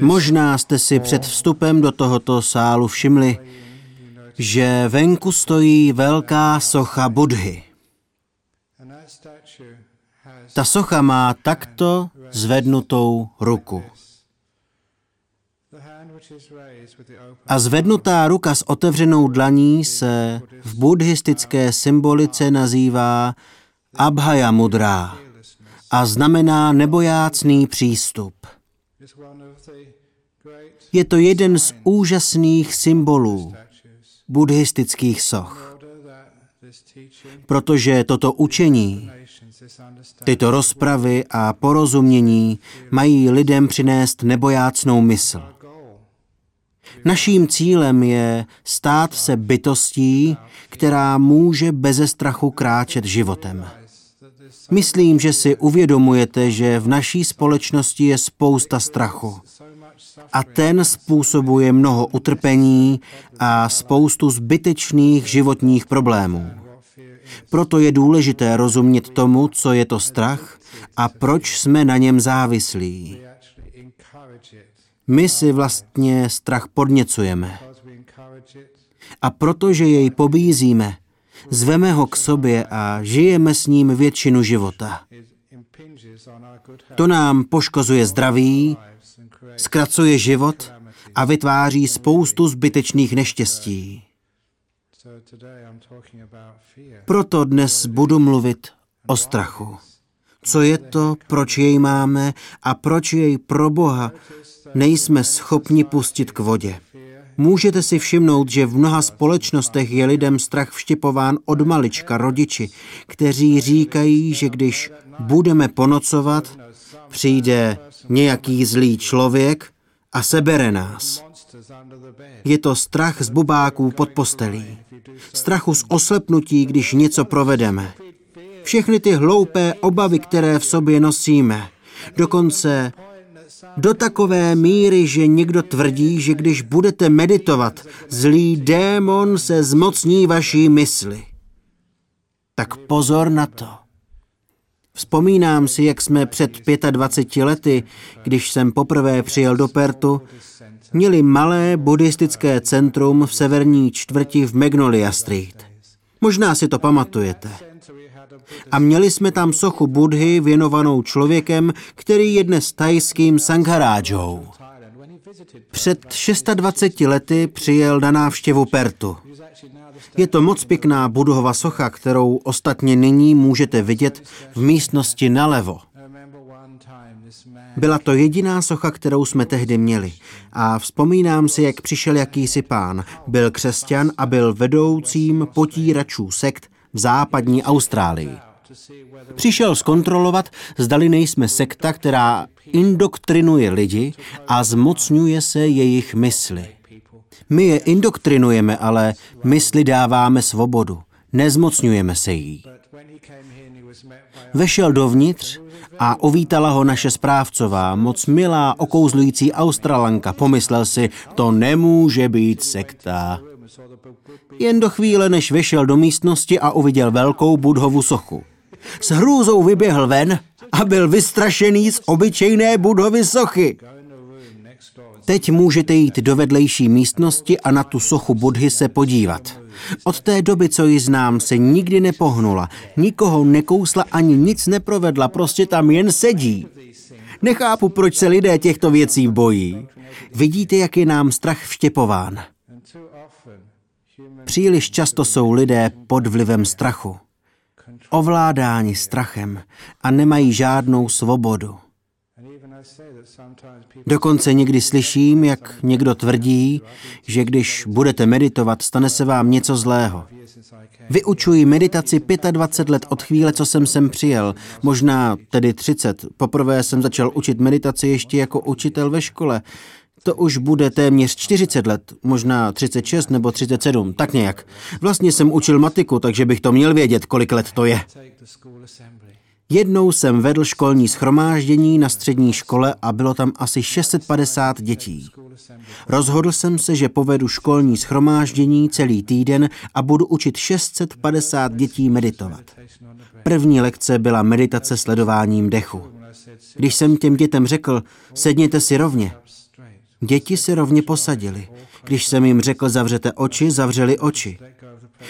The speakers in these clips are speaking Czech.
Možná jste si před vstupem do tohoto sálu všimli, že venku stojí velká socha Budhy. Ta socha má takto zvednutou ruku. A zvednutá ruka s otevřenou dlaní se v buddhistické symbolice nazývá Abhaya mudra a znamená nebojácný přístup. Je to jeden z úžasných symbolů buddhistických soch, protože toto učení, tyto rozpravy a porozumění mají lidem přinést nebojácnou mysl. Naším cílem je stát se bytostí, která může beze strachu kráčet životem. Myslím, že si uvědomujete, že v naší společnosti je spousta strachu. A ten způsobuje mnoho utrpení a spoustu zbytečných životních problémů. Proto je důležité rozumět tomu, co je to strach a proč jsme na něm závislí. My si vlastně strach podněcujeme. A protože jej pobízíme, zveme ho k sobě a žijeme s ním většinu života. To nám poškozuje zdraví, zkracuje život a vytváří spoustu zbytečných neštěstí. Proto dnes budu mluvit o strachu. Co je to, proč jej máme a proč jej pro Boha nejsme schopni pustit k vodě. Můžete si všimnout, že v mnoha společnostech je lidem strach vštěpován od malička rodiči, kteří říkají, že když budeme ponocovat, přijde nějaký zlý člověk a sebere nás. Je to strach z bubáků pod postelí. Strachu z oslepnutí, když něco provedeme. Všechny ty hloupé obavy, které v sobě nosíme. Dokonce do takové míry, že někdo tvrdí, že když budete meditovat, zlý démon se zmocní vaší mysli. Tak pozor na to. Vzpomínám si, jak jsme před 25 lety, když jsem poprvé přijel do Pertu, měli malé buddhistické centrum v severní čtvrti v Magnolia Street. Možná si to pamatujete. A měli jsme tam sochu Budhy věnovanou člověkem, který je dnes tajským Sangharážou. Před 26 lety přijel na návštěvu Pertu. Je to moc pěkná budhova socha, kterou ostatně nyní můžete vidět v místnosti nalevo. Byla to jediná socha, kterou jsme tehdy měli. A vzpomínám si, jak přišel jakýsi pán. Byl křesťan a byl vedoucím potíračů sekt v západní Austrálii. Přišel zkontrolovat, zdali nejsme sekta, která indoktrinuje lidi a zmocňuje se jejich mysli. My je indoktrinujeme, ale mysli dáváme svobodu. Nezmocňujeme se jí. Vešel dovnitř a uvítala ho naše správcová, moc milá, okouzlující Australanka. Pomyslel si, to nemůže být sekta. Jen do chvíle, než vešel do místnosti a uviděl velkou budhovu sochu. S hrůzou vyběhl ven a byl vystrašený z obyčejné budovy sochy. Teď můžete jít do vedlejší místnosti a na tu sochu Budhy se podívat. Od té doby, co ji znám, se nikdy nepohnula, nikoho nekousla ani nic neprovedla, prostě tam jen sedí. Nechápu, proč se lidé těchto věcí bojí. Vidíte, jak je nám strach vštěpován. Příliš často jsou lidé pod vlivem strachu, ovládáni strachem a nemají žádnou svobodu. Dokonce někdy slyším, jak někdo tvrdí, že když budete meditovat, stane se vám něco zlého. Vyučuji meditaci 25 let od chvíle, co jsem sem přijel, možná tedy 30. Poprvé jsem začal učit meditaci ještě jako učitel ve škole. To už bude téměř 40 let, možná 36 nebo 37, tak nějak. Vlastně jsem učil matiku, takže bych to měl vědět, kolik let to je. Jednou jsem vedl školní schromáždění na střední škole a bylo tam asi 650 dětí. Rozhodl jsem se, že povedu školní schromáždění celý týden a budu učit 650 dětí meditovat. První lekce byla meditace sledováním dechu. Když jsem těm dětem řekl, sedněte si rovně, děti si rovně posadili. Když jsem jim řekl, zavřete oči, zavřeli oči.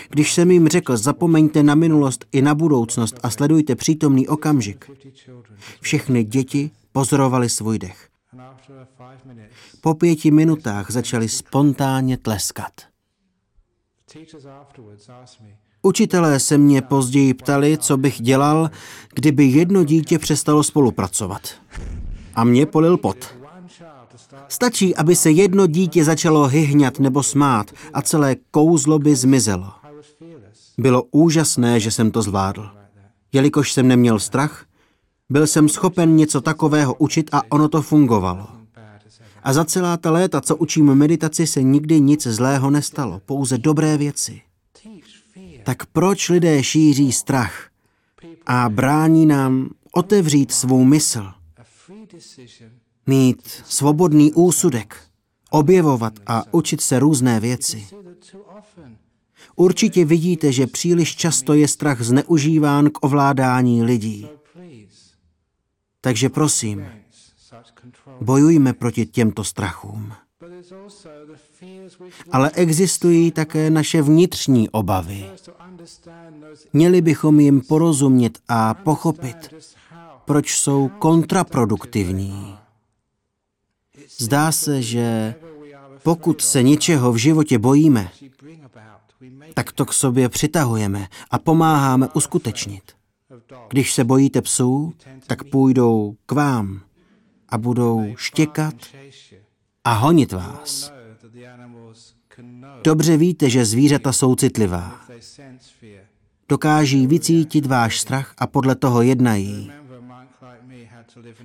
Když jsem jim řekl, zapomeňte na minulost i na budoucnost a sledujte přítomný okamžik, všechny děti pozorovali svůj dech. Po pěti minutách začali spontánně tleskat. Učitelé se mě později ptali, co bych dělal, kdyby jedno dítě přestalo spolupracovat. A mě polil pot. Stačí, aby se jedno dítě začalo hyhňat nebo smát a celé kouzlo by zmizelo. Bylo úžasné, že jsem to zvládl. Jelikož jsem neměl strach, byl jsem schopen něco takového učit a ono to fungovalo. A za celá ta léta, co učím meditaci, se nikdy nic zlého nestalo, pouze dobré věci. Tak proč lidé šíří strach a brání nám otevřít svou mysl, mít svobodný úsudek, objevovat a učit se různé věci? Určitě vidíte, že příliš často je strach zneužíván k ovládání lidí. Takže prosím, bojujme proti těmto strachům. Ale existují také naše vnitřní obavy. Měli bychom jim porozumět a pochopit, proč jsou kontraproduktivní. Zdá se, že pokud se něčeho v životě bojíme, tak to k sobě přitahujeme a pomáháme uskutečnit. Když se bojíte psů, tak půjdou k vám a budou štěkat a honit vás. Dobře víte, že zvířata jsou citlivá. Dokáží vycítit váš strach a podle toho jednají.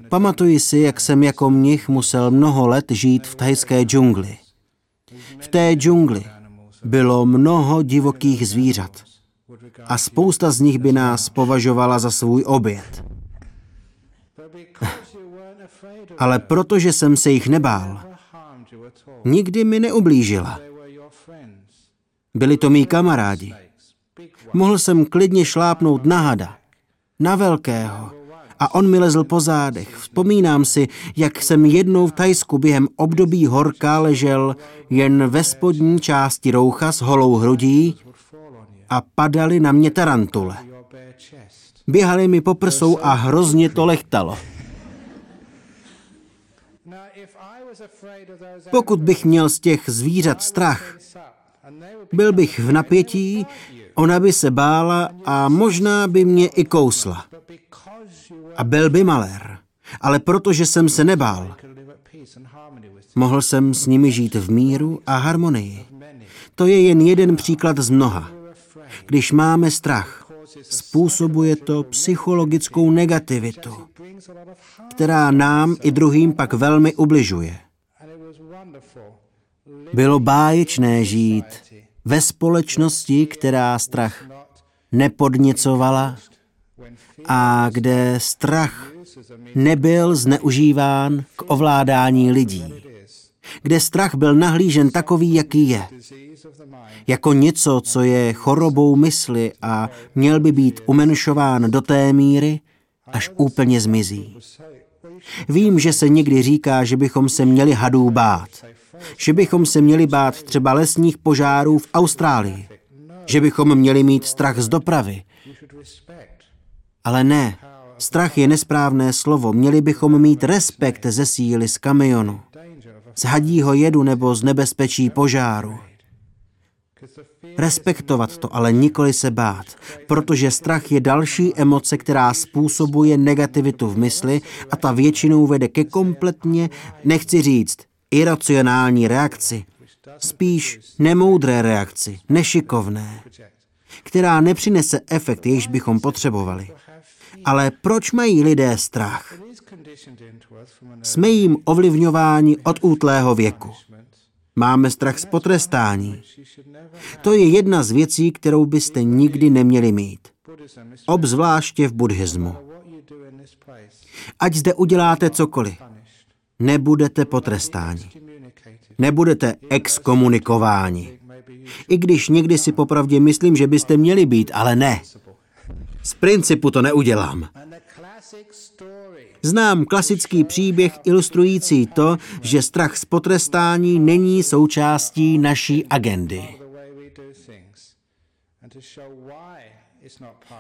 Pamatuji si, jak jsem jako mnich musel mnoho let žít v thajské džungli. V té džungli bylo mnoho divokých zvířat a spousta z nich by nás považovala za svůj oběd. Ale protože jsem se jich nebál, nikdy mi neublížila. Byli to mý kamarádi. Mohl jsem klidně šlápnout na hada, na velkého, a on mi lezl po zádech. Vzpomínám si, jak jsem jednou v Tajsku během období horka ležel jen ve spodní části roucha s holou hrudí a padaly na mě tarantule. Běhali mi po prsou a hrozně to lechtalo. Pokud bych měl z těch zvířat strach, byl bych v napětí, ona by se bála a možná by mě i kousla. A byl by malér. Ale protože jsem se nebál, mohl jsem s nimi žít v míru a harmonii. To je jen jeden příklad z mnoha. Když máme strach, způsobuje to psychologickou negativitu, která nám i druhým pak velmi ubližuje. Bylo báječné žít ve společnosti, která strach nepodněcovala a kde strach nebyl zneužíván k ovládání lidí. Kde strach byl nahlížen takový, jaký je. Jako něco, co je chorobou mysli a měl by být umenšován do té míry, až úplně zmizí. Vím, že se někdy říká, že bychom se měli hadů bát. Že bychom se měli bát třeba lesních požárů v Austrálii. Že bychom měli mít strach z dopravy. Ale ne, strach je nesprávné slovo. Měli bychom mít respekt ze síly z kamionu, z hadího jedu nebo z nebezpečí požáru. Respektovat to, ale nikoli se bát, protože strach je další emoce, která způsobuje negativitu v mysli a ta většinou vede ke kompletně, nechci říct, iracionální reakci, spíš nemoudré reakci, nešikovné, která nepřinese efekt, jež bychom potřebovali. Ale proč mají lidé strach? Jsme jim ovlivňováni od útlého věku. Máme strach z potrestání. To je jedna z věcí, kterou byste nikdy neměli mít. Obzvláště v buddhismu. Ať zde uděláte cokoliv, nebudete potrestáni. Nebudete exkomunikováni. I když někdy si popravdě myslím, že byste měli být, ale ne. Z principu to neudělám. Znám klasický příběh ilustrující to, že strach z potrestání není součástí naší agendy.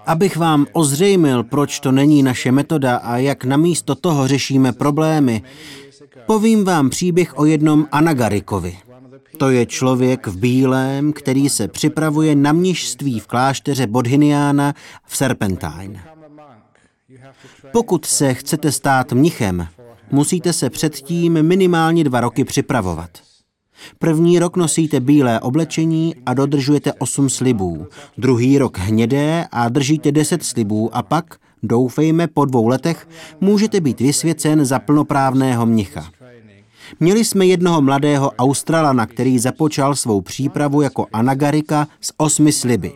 Abych vám ozřejmil, proč to není naše metoda a jak namísto toho řešíme problémy, povím vám příběh o jednom Anagarikovi. To je člověk v bílém, který se připravuje na mnižství v klášteře Bodhiniana v Serpentine. Pokud se chcete stát mnichem, musíte se předtím minimálně dva roky připravovat. První rok nosíte bílé oblečení a dodržujete osm slibů. Druhý rok hnědé a držíte deset slibů a pak, doufejme, po dvou letech můžete být vysvěcen za plnoprávného mnicha. Měli jsme jednoho mladého Australana, který započal svou přípravu jako anagarika s osmi sliby.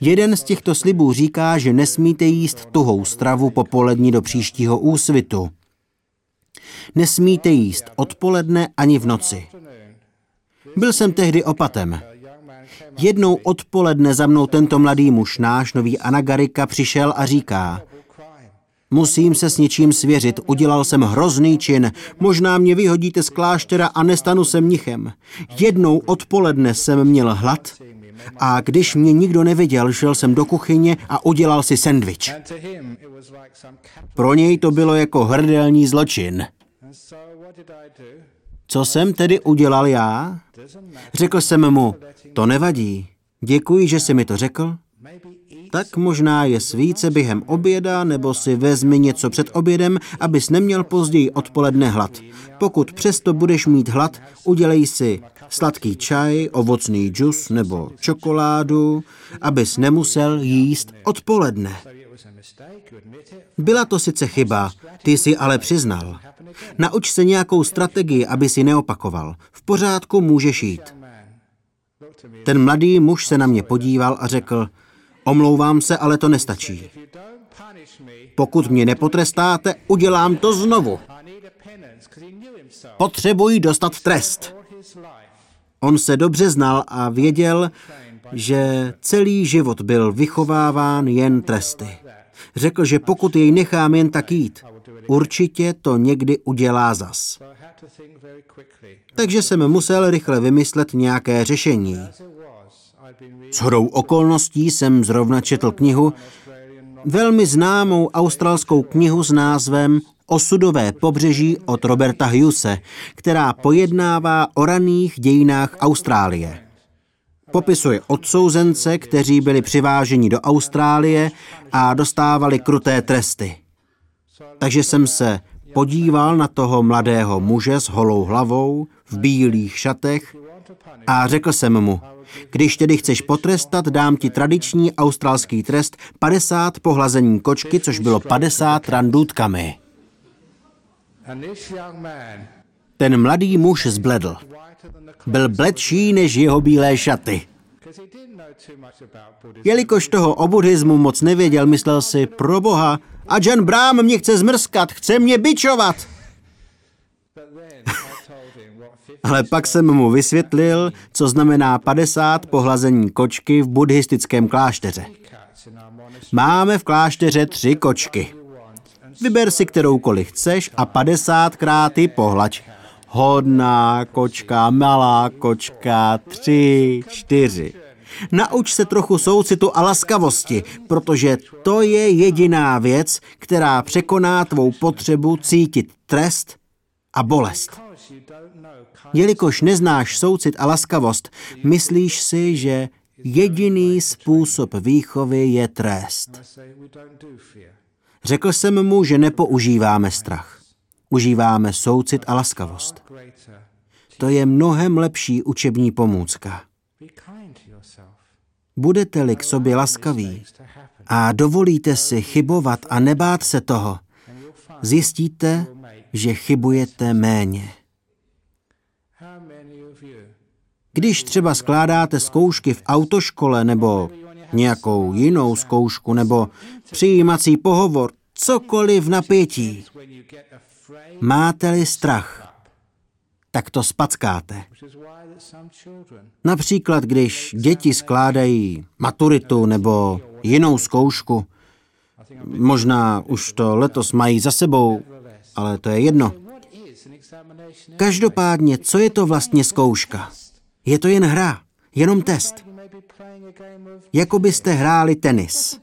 Jeden z těchto slibů říká, že nesmíte jíst tuhou stravu popolední do příštího úsvitu. Nesmíte jíst odpoledne ani v noci. Byl jsem tehdy opatem. Jednou odpoledne za mnou tento mladý muž, náš nový anagarika, přišel a říká, Musím se s něčím svěřit, udělal jsem hrozný čin, možná mě vyhodíte z kláštera a nestanu se mnichem. Jednou odpoledne jsem měl hlad a když mě nikdo neviděl, šel jsem do kuchyně a udělal si sendvič. Pro něj to bylo jako hrdelní zločin. Co jsem tedy udělal já? Řekl jsem mu, to nevadí. Děkuji, že jsi mi to řekl. Tak možná je více během oběda, nebo si vezmi něco před obědem, abys neměl později odpoledne hlad. Pokud přesto budeš mít hlad, udělej si sladký čaj, ovocný džus nebo čokoládu, abys nemusel jíst odpoledne. Byla to sice chyba, ty si ale přiznal. Nauč se nějakou strategii, aby si neopakoval. V pořádku můžeš jít. Ten mladý muž se na mě podíval a řekl, omlouvám se, ale to nestačí. Pokud mě nepotrestáte, udělám to znovu. Potřebuji dostat trest. On se dobře znal a věděl, že celý život byl vychováván jen tresty. Řekl, že pokud jej nechám jen tak jít, určitě to někdy udělá zas. Takže jsem musel rychle vymyslet nějaké řešení. S hodou okolností jsem zrovna četl knihu, velmi známou australskou knihu s názvem Osudové pobřeží od Roberta Hughese, která pojednává o raných dějinách Austrálie. Popisuje odsouzence, kteří byli přiváženi do Austrálie a dostávali kruté tresty. Takže jsem se podíval na toho mladého muže s holou hlavou, v bílých šatech a řekl jsem mu, když tedy chceš potrestat, dám ti tradiční australský trest 50 pohlazení kočky, což bylo 50 randůtkami. Ten mladý muž zbledl. Byl bledší než jeho bílé šaty. Jelikož toho o buddhismu moc nevěděl, myslel si, pro boha, a John Brám mě chce zmrskat, chce mě bičovat. Ale pak jsem mu vysvětlil, co znamená 50 pohlazení kočky v buddhistickém klášteře. Máme v klášteře tři kočky. Vyber si kteroukoliv chceš a 50 krát ji pohlač. Hodná kočka, malá kočka, tři, čtyři. Nauč se trochu soucitu a laskavosti, protože to je jediná věc, která překoná tvou potřebu cítit trest a bolest. Jelikož neznáš soucit a laskavost, myslíš si, že jediný způsob výchovy je trest. Řekl jsem mu, že nepoužíváme strach. Užíváme soucit a laskavost. To je mnohem lepší učební pomůcka. Budete-li k sobě laskaví a dovolíte si chybovat a nebát se toho, zjistíte, že chybujete méně. Když třeba skládáte zkoušky v autoškole nebo nějakou jinou zkoušku nebo přijímací pohovor, cokoliv napětí, máte-li strach, tak to spackáte. Například, když děti skládají maturitu nebo jinou zkoušku, Možná už to letos mají za sebou, ale to je jedno. Každopádně, co je to vlastně zkouška? Je to jen hra, jenom test. Jako byste hráli tenis.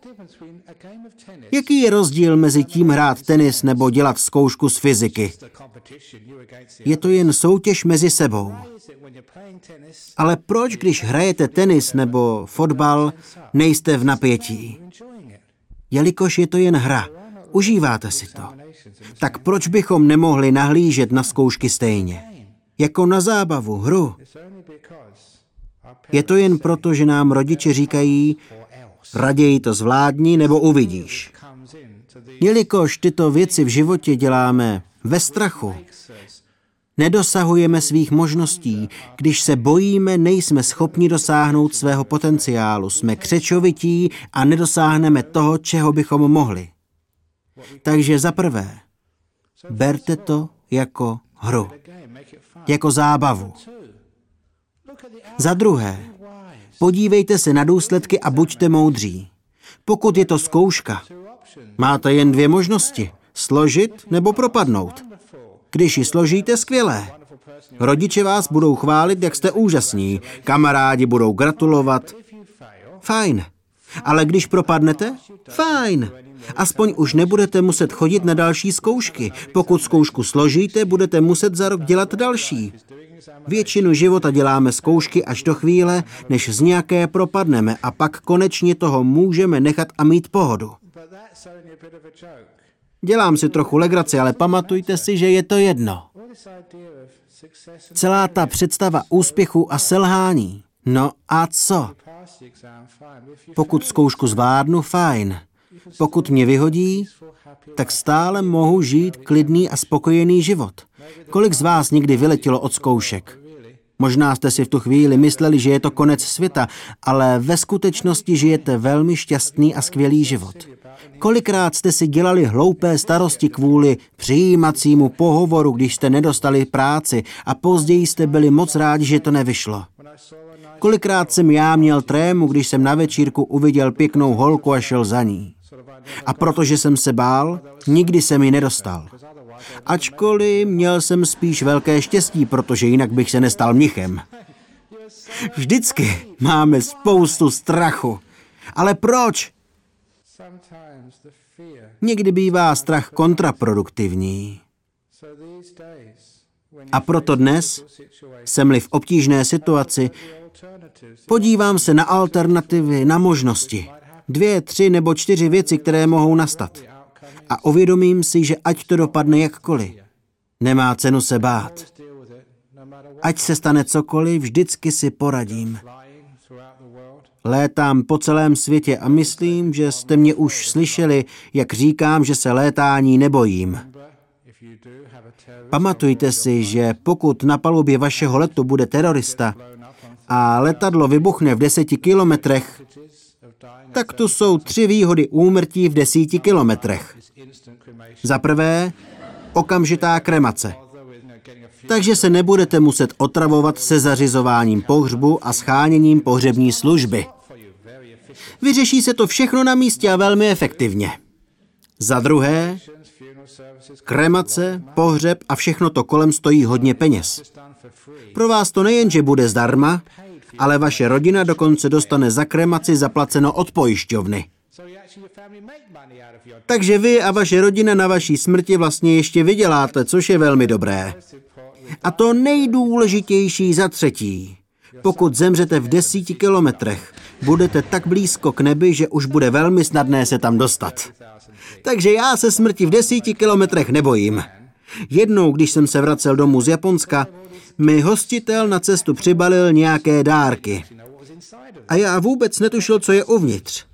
Jaký je rozdíl mezi tím hrát tenis nebo dělat zkoušku z fyziky? Je to jen soutěž mezi sebou. Ale proč, když hrajete tenis nebo fotbal, nejste v napětí? Jelikož je to jen hra, užíváte si to. Tak proč bychom nemohli nahlížet na zkoušky stejně? Jako na zábavu, hru. Je to jen proto, že nám rodiče říkají, raději to zvládni nebo uvidíš. Jelikož tyto věci v životě děláme ve strachu, nedosahujeme svých možností, když se bojíme, nejsme schopni dosáhnout svého potenciálu, jsme křečovití a nedosáhneme toho, čeho bychom mohli. Takže za prvé, berte to jako hru, jako zábavu. Za druhé, podívejte se na důsledky a buďte moudří. Pokud je to zkouška, máte jen dvě možnosti. Složit nebo propadnout. Když ji složíte, skvělé. Rodiče vás budou chválit, jak jste úžasní. Kamarádi budou gratulovat. Fajn. Ale když propadnete? Fajn. Aspoň už nebudete muset chodit na další zkoušky. Pokud zkoušku složíte, budete muset za rok dělat další. Většinu života děláme zkoušky až do chvíle, než z nějaké propadneme a pak konečně toho můžeme nechat a mít pohodu. Dělám si trochu legraci, ale pamatujte si, že je to jedno. Celá ta představa úspěchu a selhání. No a co? Pokud zkoušku zvládnu, fajn. Pokud mě vyhodí, tak stále mohu žít klidný a spokojený život. Kolik z vás někdy vyletělo od zkoušek? Možná jste si v tu chvíli mysleli, že je to konec světa, ale ve skutečnosti žijete velmi šťastný a skvělý život. Kolikrát jste si dělali hloupé starosti kvůli přijímacímu pohovoru, když jste nedostali práci a později jste byli moc rádi, že to nevyšlo. Kolikrát jsem já měl trému, když jsem na večírku uviděl pěknou holku a šel za ní. A protože jsem se bál, nikdy jsem ji nedostal. Ačkoliv měl jsem spíš velké štěstí, protože jinak bych se nestal mnichem. Vždycky máme spoustu strachu. Ale proč? Někdy bývá strach kontraproduktivní. A proto dnes, jsem-li v obtížné situaci, podívám se na alternativy, na možnosti. Dvě, tři nebo čtyři věci, které mohou nastat. A uvědomím si, že ať to dopadne jakkoliv, nemá cenu se bát. Ať se stane cokoliv, vždycky si poradím. Létám po celém světě a myslím, že jste mě už slyšeli, jak říkám, že se létání nebojím. Pamatujte si, že pokud na palubě vašeho letu bude terorista a letadlo vybuchne v deseti kilometrech, tak tu jsou tři výhody úmrtí v desíti kilometrech. Za prvé, okamžitá kremace. Takže se nebudete muset otravovat se zařizováním pohřbu a scháněním pohřební služby. Vyřeší se to všechno na místě a velmi efektivně. Za druhé, kremace, pohřeb a všechno to kolem stojí hodně peněz. Pro vás to nejen, že bude zdarma, ale vaše rodina dokonce dostane za kremaci zaplaceno od pojišťovny. Takže vy a vaše rodina na vaší smrti vlastně ještě vyděláte, což je velmi dobré. A to nejdůležitější za třetí. Pokud zemřete v desíti kilometrech, budete tak blízko k nebi, že už bude velmi snadné se tam dostat. Takže já se smrti v desíti kilometrech nebojím. Jednou, když jsem se vracel domů z Japonska, mi hostitel na cestu přibalil nějaké dárky. A já vůbec netušil, co je uvnitř.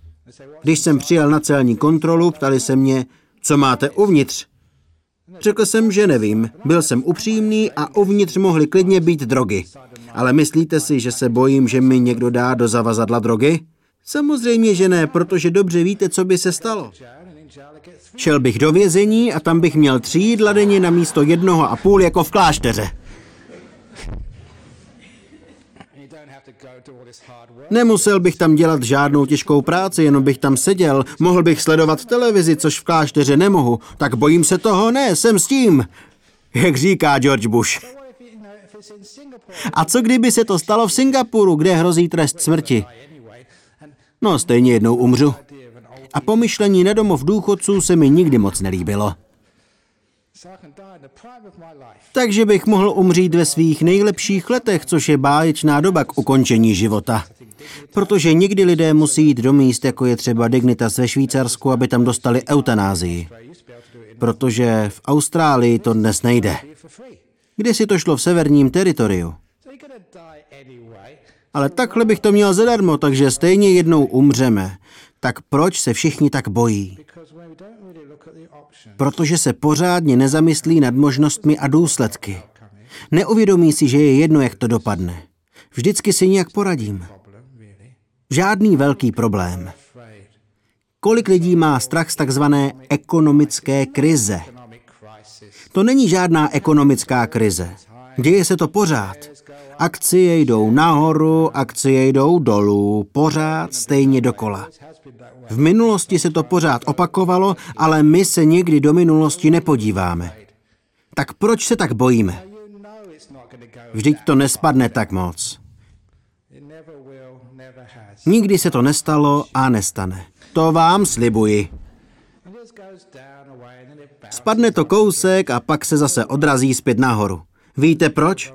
Když jsem přijel na celní kontrolu, ptali se mě, co máte uvnitř. Řekl jsem, že nevím. Byl jsem upřímný a uvnitř mohly klidně být drogy. Ale myslíte si, že se bojím, že mi někdo dá do zavazadla drogy? Samozřejmě, že ne, protože dobře víte, co by se stalo. Šel bych do vězení a tam bych měl tři jídla denně na místo jednoho a půl jako v klášteře. Nemusel bych tam dělat žádnou těžkou práci, jenom bych tam seděl. Mohl bych sledovat televizi, což v klášteře nemohu. Tak bojím se toho, ne, jsem s tím. Jak říká George Bush. A co kdyby se to stalo v Singapuru, kde hrozí trest smrti? No, stejně jednou umřu. A pomyšlení na domov důchodců se mi nikdy moc nelíbilo. Takže bych mohl umřít ve svých nejlepších letech, což je báječná doba k ukončení života. Protože někdy lidé musí jít do míst, jako je třeba Dignitas ve Švýcarsku, aby tam dostali eutanázii. Protože v Austrálii to dnes nejde. Kde si to šlo v severním teritoriu? Ale takhle bych to měl zadarmo, takže stejně jednou umřeme. Tak proč se všichni tak bojí? Protože se pořádně nezamyslí nad možnostmi a důsledky. Neuvědomí si, že je jedno, jak to dopadne. Vždycky si nějak poradím. Žádný velký problém. Kolik lidí má strach z takzvané ekonomické krize? To není žádná ekonomická krize. Děje se to pořád. Akcie jdou nahoru, akcie jdou dolů, pořád stejně dokola. V minulosti se to pořád opakovalo, ale my se někdy do minulosti nepodíváme. Tak proč se tak bojíme? Vždyť to nespadne tak moc. Nikdy se to nestalo a nestane. To vám slibuji. Spadne to kousek a pak se zase odrazí zpět nahoru. Víte proč?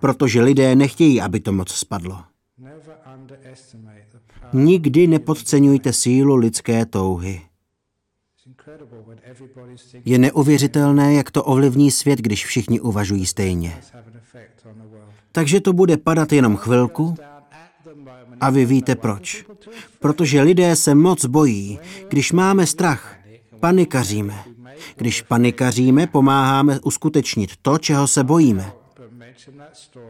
Protože lidé nechtějí, aby to moc spadlo. Nikdy nepodceňujte sílu lidské touhy. Je neuvěřitelné, jak to ovlivní svět, když všichni uvažují stejně. Takže to bude padat jenom chvilku a vy víte proč. Protože lidé se moc bojí. Když máme strach, panikaříme. Když panikaříme, pomáháme uskutečnit to, čeho se bojíme.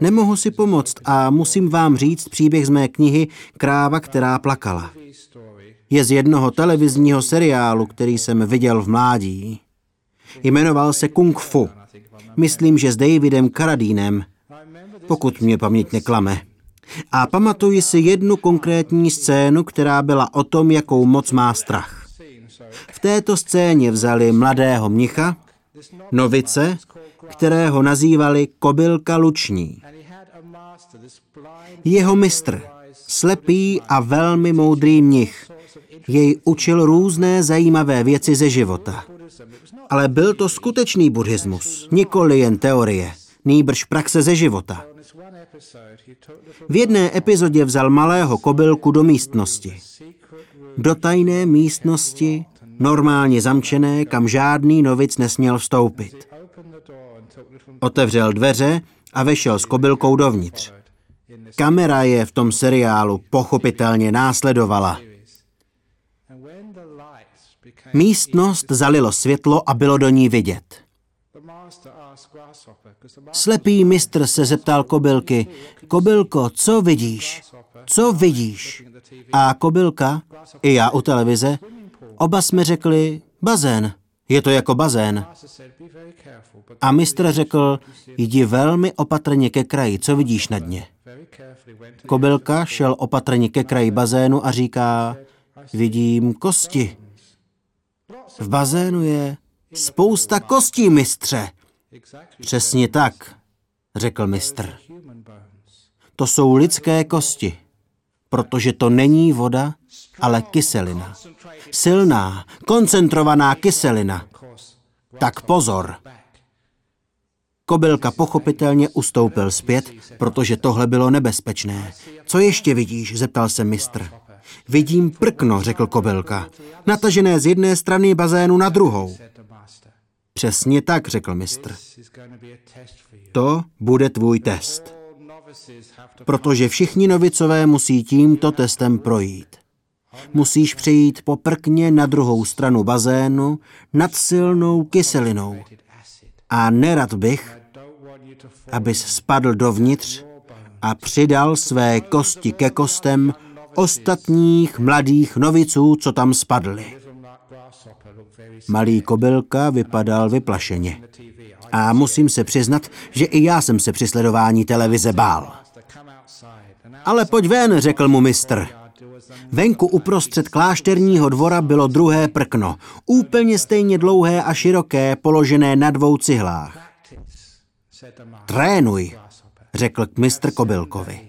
Nemohu si pomoct a musím vám říct příběh z mé knihy Kráva, která plakala. Je z jednoho televizního seriálu, který jsem viděl v mládí. Jmenoval se Kung Fu. Myslím, že s Davidem Karadínem, pokud mě paměť neklame. A pamatuji si jednu konkrétní scénu, která byla o tom, jakou moc má strach. V této scéně vzali mladého mnicha, novice, kterého nazývali kobylka luční. Jeho mistr, slepý a velmi moudrý mnich, jej učil různé zajímavé věci ze života. Ale byl to skutečný buddhismus, nikoli jen teorie, nýbrž praxe ze života. V jedné epizodě vzal malého kobylku do místnosti. Do tajné místnosti, normálně zamčené, kam žádný novic nesměl vstoupit. Otevřel dveře a vešel s kobylkou dovnitř. Kamera je v tom seriálu pochopitelně následovala. Místnost zalilo světlo a bylo do ní vidět. Slepý mistr se zeptal kobylky, kobylko, co vidíš? Co vidíš? A kobylka, i já u televize, oba jsme řekli, bazén. Je to jako bazén. A mistr řekl, jdi velmi opatrně ke kraji, co vidíš na dně? Kobylka šel opatrně ke kraji bazénu a říká, vidím kosti. V bazénu je spousta kostí, mistře. Přesně tak, řekl mistr. To jsou lidské kosti, protože to není voda, ale kyselina. Silná, koncentrovaná kyselina. Tak pozor. Kobylka pochopitelně ustoupil zpět, protože tohle bylo nebezpečné. Co ještě vidíš? zeptal se mistr. Vidím prkno, řekl kobylka. Natažené z jedné strany bazénu na druhou. Přesně tak, řekl mistr. To bude tvůj test. Protože všichni novicové musí tímto testem projít. Musíš přejít po prkně na druhou stranu bazénu nad silnou kyselinou. A nerad bych, abys spadl dovnitř a přidal své kosti ke kostem ostatních mladých noviců, co tam spadly. Malý kobylka vypadal vyplašeně. A musím se přiznat, že i já jsem se při sledování televize bál. Ale pojď ven, řekl mu mistr. Venku uprostřed klášterního dvora bylo druhé prkno, úplně stejně dlouhé a široké, položené na dvou cihlách. Trénuj, řekl mistr Kobylkovi.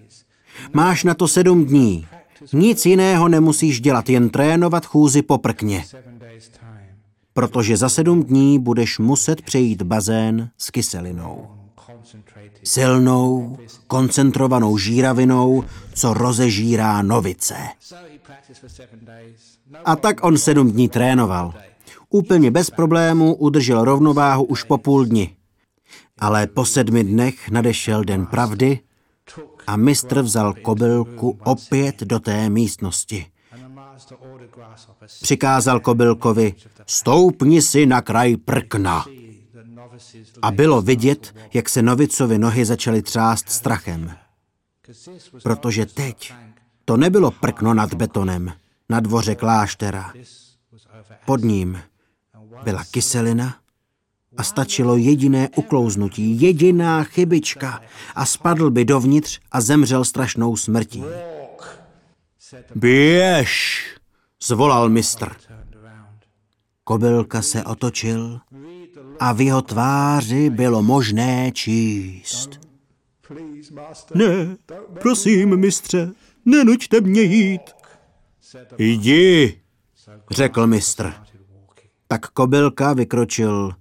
Máš na to sedm dní. Nic jiného nemusíš dělat, jen trénovat chůzi po prkně. Protože za sedm dní budeš muset přejít bazén s kyselinou. Silnou, koncentrovanou žíravinou, co rozežírá novice. A tak on sedm dní trénoval. Úplně bez problému udržel rovnováhu už po půl dni. Ale po sedmi dnech nadešel den pravdy a mistr vzal kobylku opět do té místnosti. Přikázal kobylkovi, stoupni si na kraj prkna. A bylo vidět, jak se novicovi nohy začaly třást strachem. Protože teď to nebylo prkno nad betonem, na dvoře kláštera. Pod ním byla kyselina a stačilo jediné uklouznutí, jediná chybička a spadl by dovnitř a zemřel strašnou smrtí. Běž, zvolal mistr. Kobylka se otočil a v jeho tváři bylo možné číst. Ne, prosím, mistře, nenuďte mě jít. Jdi, řekl mistr. Tak kobylka vykročil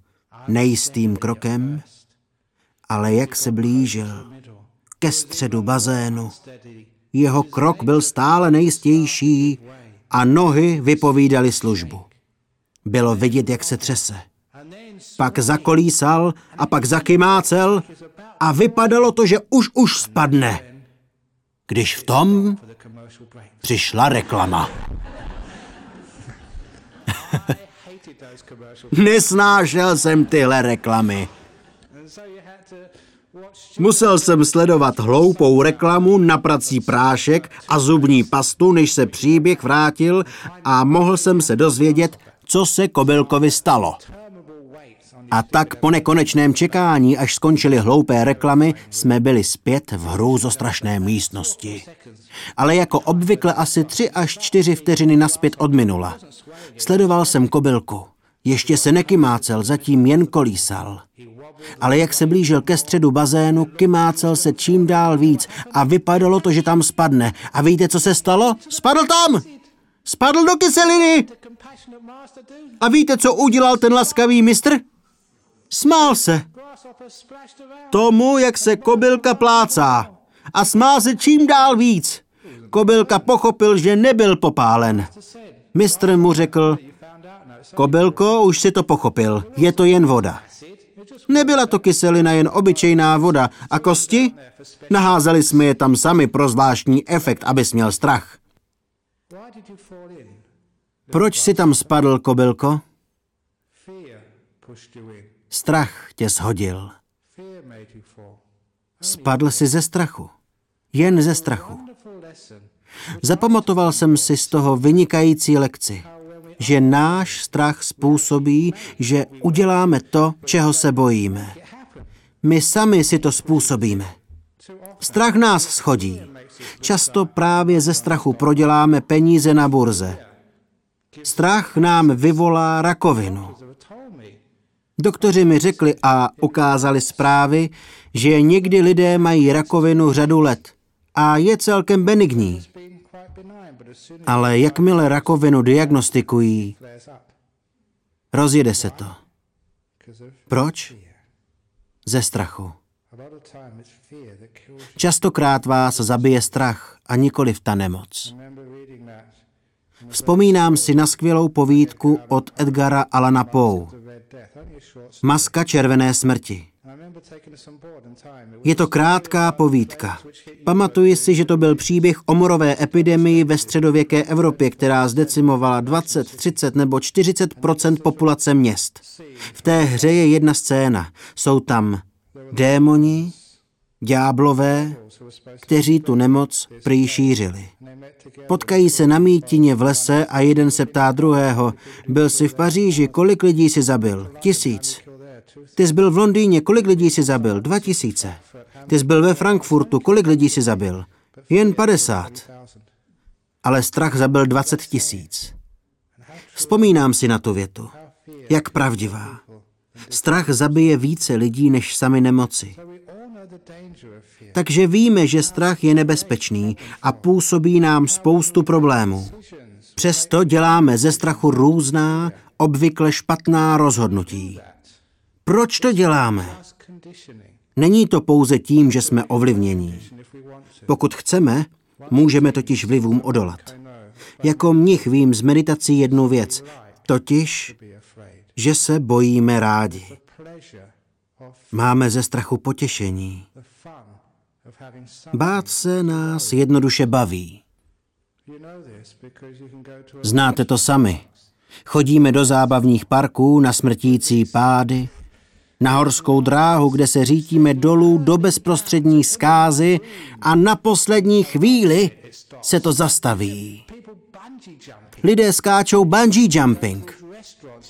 nejistým krokem, ale jak se blížil ke středu bazénu, jeho krok byl stále nejistější a nohy vypovídaly službu. Bylo vidět, jak se třese. Pak zakolísal a pak zakymácel a vypadalo to, že už už spadne. Když v tom přišla reklama. Nesnášel jsem tyhle reklamy. Musel jsem sledovat hloupou reklamu na prací prášek a zubní pastu, než se příběh vrátil a mohl jsem se dozvědět, co se Kobylkovi stalo. A tak po nekonečném čekání, až skončily hloupé reklamy, jsme byli zpět v hrůzostrašné místnosti. Ale jako obvykle asi tři až čtyři vteřiny naspět od minula. Sledoval jsem kobylku. Ještě se nekymácel, zatím jen kolísal. Ale jak se blížil ke středu bazénu, kymácel se čím dál víc a vypadalo to, že tam spadne. A víte, co se stalo? Spadl tam! Spadl do kyseliny! A víte, co udělal ten laskavý mistr? Smál se. Tomu, jak se kobylka plácá. A smál se čím dál víc. Kobylka pochopil, že nebyl popálen. Mistr mu řekl, kobylko, už si to pochopil, je to jen voda. Nebyla to kyselina, jen obyčejná voda. A kosti? Naházeli jsme je tam sami pro zvláštní efekt, abys měl strach. Proč si tam spadl, kobylko? Strach tě shodil. Spadl si ze strachu. Jen ze strachu. Zapamatoval jsem si z toho vynikající lekci, že náš strach způsobí, že uděláme to, čeho se bojíme. My sami si to způsobíme. Strach nás schodí. Často právě ze strachu proděláme peníze na burze. Strach nám vyvolá rakovinu. Doktoři mi řekli a ukázali zprávy, že někdy lidé mají rakovinu řadu let a je celkem benigní. Ale jakmile rakovinu diagnostikují, rozjede se to. Proč? Ze strachu. Častokrát vás zabije strach a nikoli ta nemoc. Vzpomínám si na skvělou povídku od Edgara Alana Poe. Maska červené smrti. Je to krátká povídka. Pamatuji si, že to byl příběh o morové epidemii ve středověké Evropě, která zdecimovala 20, 30 nebo 40% populace měst. V té hře je jedna scéna. Jsou tam démoni, ďáblové, kteří tu nemoc prý šířili. Potkají se na mítině v lese a jeden se ptá druhého, byl jsi v Paříži, kolik lidí si zabil? Tisíc. Ty jsi byl v Londýně, kolik lidí si zabil? Dva tisíce. Ty jsi byl ve Frankfurtu, kolik lidí si zabil? Jen 50. Ale strach zabil 20 tisíc. Vzpomínám si na tu větu. Jak pravdivá. Strach zabije více lidí než sami nemoci. Takže víme, že strach je nebezpečný a působí nám spoustu problémů. Přesto děláme ze strachu různá, obvykle špatná rozhodnutí. Proč to děláme? Není to pouze tím, že jsme ovlivnění. Pokud chceme, můžeme totiž vlivům odolat. Jako mnich vím z meditací jednu věc, totiž, že se bojíme rádi. Máme ze strachu potěšení. Bát se nás jednoduše baví. Znáte to sami. Chodíme do zábavních parků na smrtící pády, na horskou dráhu, kde se řítíme dolů do bezprostřední skázy a na poslední chvíli se to zastaví. Lidé skáčou bungee jumping.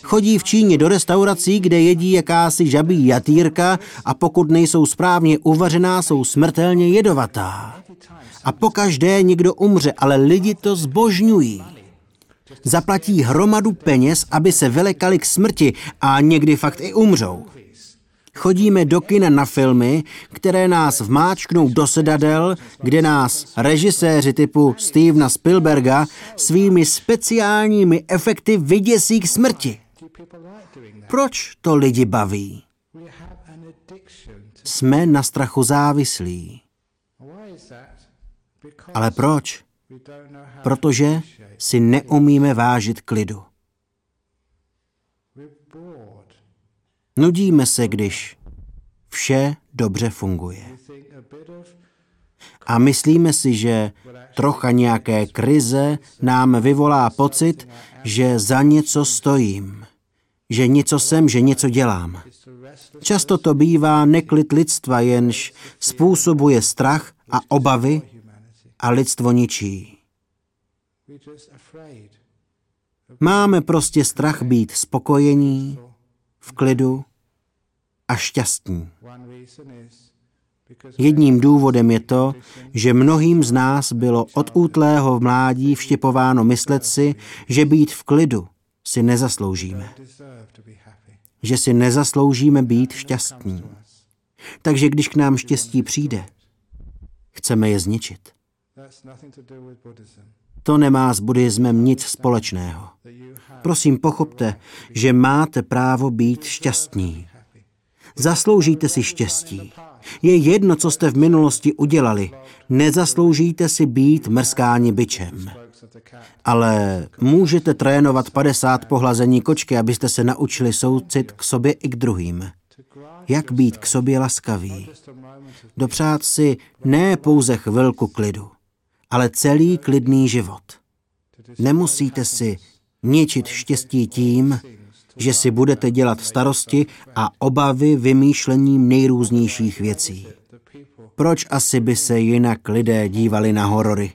Chodí v Číně do restaurací, kde jedí jakási žabí jatýrka a pokud nejsou správně uvařená, jsou smrtelně jedovatá. A pokaždé někdo umře, ale lidi to zbožňují. Zaplatí hromadu peněz, aby se vylekali k smrti a někdy fakt i umřou. Chodíme do kina na filmy, které nás vmáčknou do sedadel, kde nás režiséři typu Stevena Spielberga svými speciálními efekty vyděsí k smrti. Proč to lidi baví? Jsme na strachu závislí. Ale proč? Protože si neumíme vážit klidu. Nudíme se, když vše dobře funguje. A myslíme si, že trocha nějaké krize nám vyvolá pocit, že za něco stojím, že něco jsem, že něco dělám. Často to bývá neklid lidstva, jenž způsobuje strach a obavy a lidstvo ničí. Máme prostě strach být spokojení, v klidu a šťastní. Jedním důvodem je to, že mnohým z nás bylo od útlého v mládí vštěpováno myslet si, že být v klidu si nezasloužíme. Že si nezasloužíme být šťastní. Takže když k nám štěstí přijde, chceme je zničit. To nemá s buddhismem nic společného. Prosím, pochopte, že máte právo být šťastní. Zasloužíte si štěstí. Je jedno, co jste v minulosti udělali. Nezasloužíte si být mrskáni byčem. Ale můžete trénovat 50 pohlazení kočky, abyste se naučili soucit k sobě i k druhým. Jak být k sobě laskavý. Dopřát si ne pouze chvilku klidu, ale celý klidný život. Nemusíte si ničit štěstí tím, že si budete dělat starosti a obavy vymýšlením nejrůznějších věcí. Proč asi by se jinak lidé dívali na horory,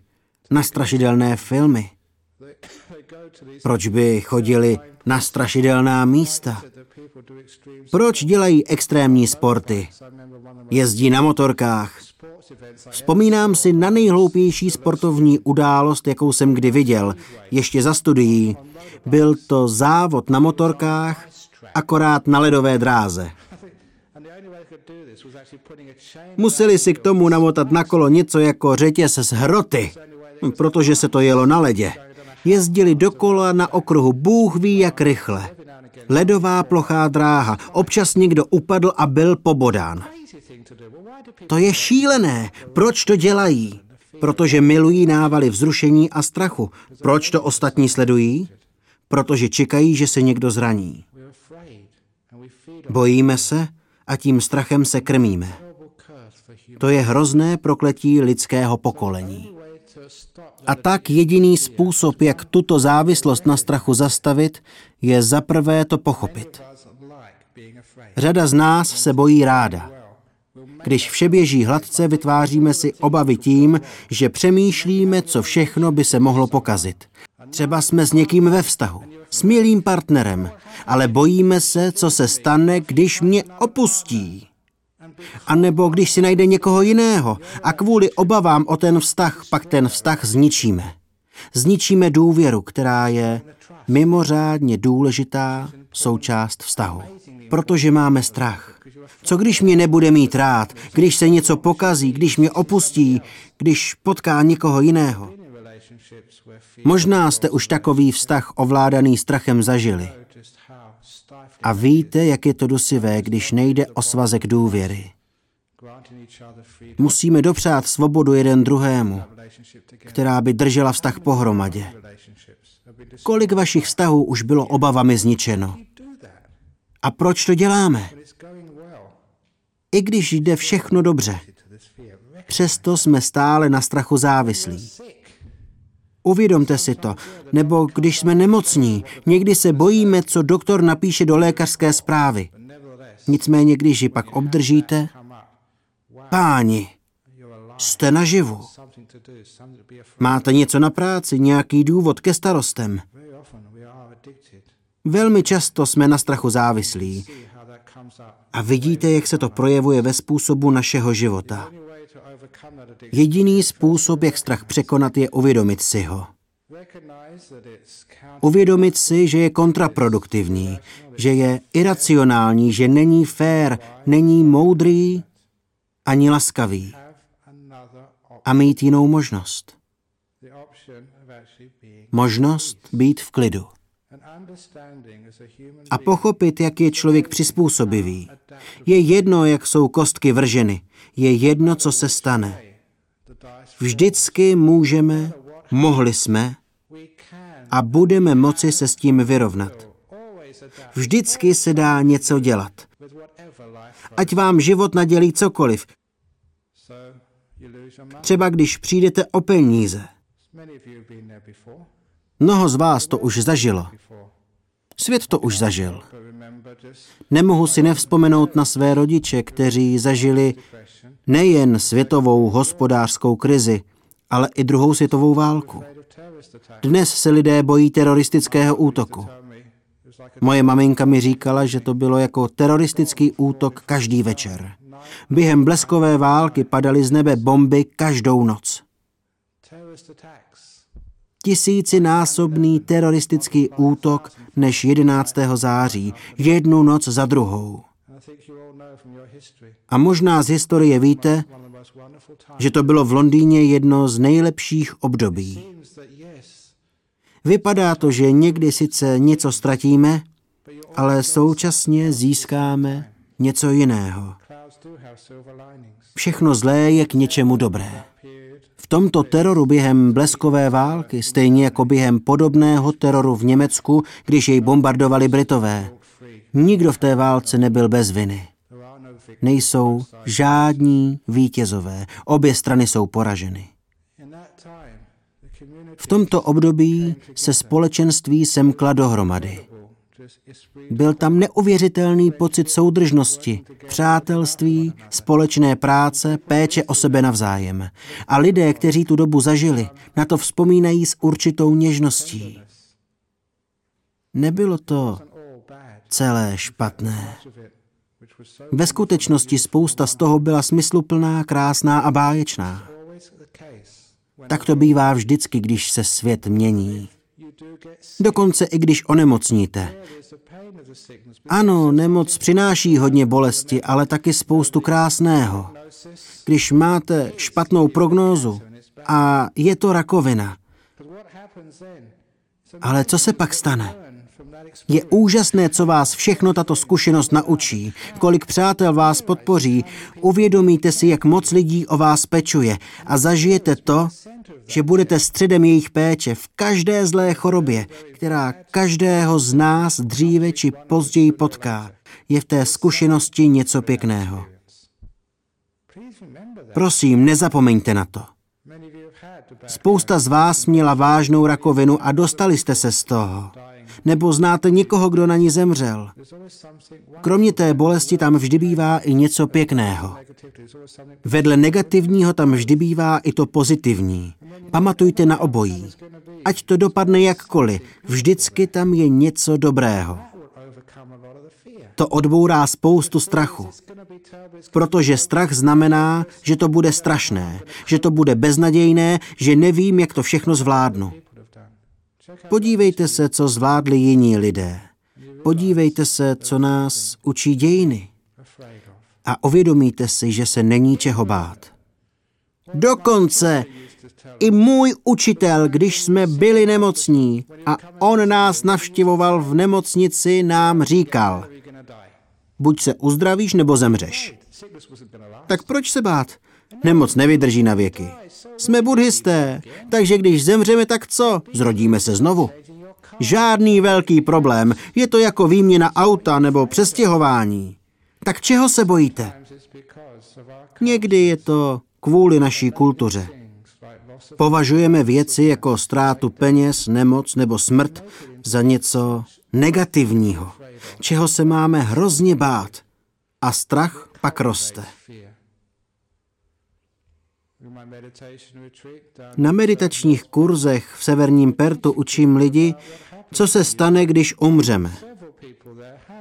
na strašidelné filmy? Proč by chodili na strašidelná místa? Proč dělají extrémní sporty? Jezdí na motorkách? Vzpomínám si na nejhloupější sportovní událost, jakou jsem kdy viděl, ještě za studií. Byl to závod na motorkách, akorát na ledové dráze. Museli si k tomu namotat na kolo něco jako řetěz z hroty, protože se to jelo na ledě. Jezdili dokola na okruhu, Bůh ví jak rychle. Ledová plochá dráha, občas někdo upadl a byl pobodán. To je šílené. Proč to dělají? Protože milují návaly vzrušení a strachu. Proč to ostatní sledují? Protože čekají, že se někdo zraní. Bojíme se a tím strachem se krmíme. To je hrozné prokletí lidského pokolení. A tak jediný způsob, jak tuto závislost na strachu zastavit, je zaprvé to pochopit. Řada z nás se bojí ráda. Když vše běží hladce, vytváříme si obavy tím, že přemýšlíme, co všechno by se mohlo pokazit. Třeba jsme s někým ve vztahu, s milým partnerem, ale bojíme se, co se stane, když mě opustí. A nebo když si najde někoho jiného a kvůli obavám o ten vztah, pak ten vztah zničíme. Zničíme důvěru, která je mimořádně důležitá součást vztahu. Protože máme strach. Co když mě nebude mít rád, když se něco pokazí, když mě opustí, když potká někoho jiného? Možná jste už takový vztah ovládaný strachem zažili. A víte, jak je to dosivé, když nejde o svazek důvěry. Musíme dopřát svobodu jeden druhému, která by držela vztah pohromadě. Kolik vašich vztahů už bylo obavami zničeno? A proč to děláme? I když jde všechno dobře, přesto jsme stále na strachu závislí. Uvědomte si to. Nebo když jsme nemocní, někdy se bojíme, co doktor napíše do lékařské zprávy. Nicméně, když ji pak obdržíte, páni, jste naživu. Máte něco na práci, nějaký důvod ke starostem. Velmi často jsme na strachu závislí. A vidíte, jak se to projevuje ve způsobu našeho života. Jediný způsob, jak strach překonat, je uvědomit si ho. Uvědomit si, že je kontraproduktivní, že je iracionální, že není fér, není moudrý ani laskavý. A mít jinou možnost. Možnost být v klidu. A pochopit, jak je člověk přizpůsobivý. Je jedno, jak jsou kostky vrženy. Je jedno, co se stane. Vždycky můžeme, mohli jsme a budeme moci se s tím vyrovnat. Vždycky se dá něco dělat. Ať vám život nadělí cokoliv. Třeba když přijdete o peníze. Mnoho z vás to už zažilo. Svět to už zažil. Nemohu si nevzpomenout na své rodiče, kteří zažili nejen světovou hospodářskou krizi, ale i druhou světovou válku. Dnes se lidé bojí teroristického útoku. Moje maminka mi říkala, že to bylo jako teroristický útok každý večer. Během bleskové války padaly z nebe bomby každou noc. Tisícinásobný teroristický útok než 11. září, jednu noc za druhou. A možná z historie víte, že to bylo v Londýně jedno z nejlepších období. Vypadá to, že někdy sice něco ztratíme, ale současně získáme něco jiného. Všechno zlé je k něčemu dobré. V tomto teroru během bleskové války, stejně jako během podobného teroru v Německu, když jej bombardovali Britové, nikdo v té válce nebyl bez viny. Nejsou žádní vítězové, obě strany jsou poraženy. V tomto období se společenství semkla dohromady. Byl tam neuvěřitelný pocit soudržnosti, přátelství, společné práce, péče o sebe navzájem. A lidé, kteří tu dobu zažili, na to vzpomínají s určitou něžností. Nebylo to celé špatné. Ve skutečnosti spousta z toho byla smysluplná, krásná a báječná. Tak to bývá vždycky, když se svět mění. Dokonce i když onemocníte. Ano, nemoc přináší hodně bolesti, ale taky spoustu krásného. Když máte špatnou prognózu a je to rakovina. Ale co se pak stane? Je úžasné, co vás všechno tato zkušenost naučí, kolik přátel vás podpoří, uvědomíte si, jak moc lidí o vás pečuje a zažijete to, že budete středem jejich péče v každé zlé chorobě, která každého z nás dříve či později potká. Je v té zkušenosti něco pěkného. Prosím, nezapomeňte na to. Spousta z vás měla vážnou rakovinu a dostali jste se z toho. Nebo znáte někoho, kdo na ní zemřel. Kromě té bolesti tam vždy bývá i něco pěkného. Vedle negativního tam vždy bývá i to pozitivní. Pamatujte na obojí. Ať to dopadne jakkoliv, vždycky tam je něco dobrého. To odbourá spoustu strachu. Protože strach znamená, že to bude strašné, že to bude beznadějné, že nevím, jak to všechno zvládnu. Podívejte se, co zvládli jiní lidé. Podívejte se, co nás učí dějiny. A uvědomíte si, že se není čeho bát. Dokonce i můj učitel, když jsme byli nemocní a on nás navštěvoval v nemocnici, nám říkal, buď se uzdravíš, nebo zemřeš. Tak proč se bát? Nemoc nevydrží na věky. Jsme buddhisté, takže když zemřeme, tak co? Zrodíme se znovu. Žádný velký problém, je to jako výměna auta nebo přestěhování. Tak čeho se bojíte? Někdy je to kvůli naší kultuře. Považujeme věci jako ztrátu peněz, nemoc nebo smrt za něco negativního, čeho se máme hrozně bát. A strach pak roste. Na meditačních kurzech v severním Pertu učím lidi, co se stane, když umřeme.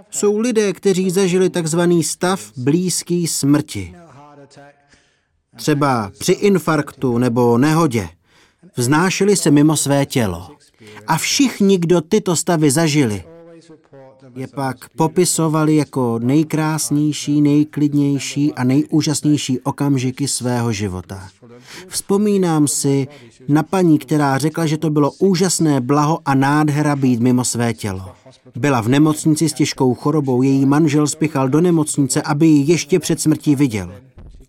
Jsou lidé, kteří zažili takzvaný stav blízký smrti. Třeba při infarktu nebo nehodě. Vznášeli se mimo své tělo. A všichni, kdo tyto stavy zažili, je pak popisovali jako nejkrásnější, nejklidnější a nejúžasnější okamžiky svého života. Vzpomínám si na paní, která řekla, že to bylo úžasné blaho a nádhera být mimo své tělo. Byla v nemocnici s těžkou chorobou, její manžel spěchal do nemocnice, aby ji ještě před smrtí viděl.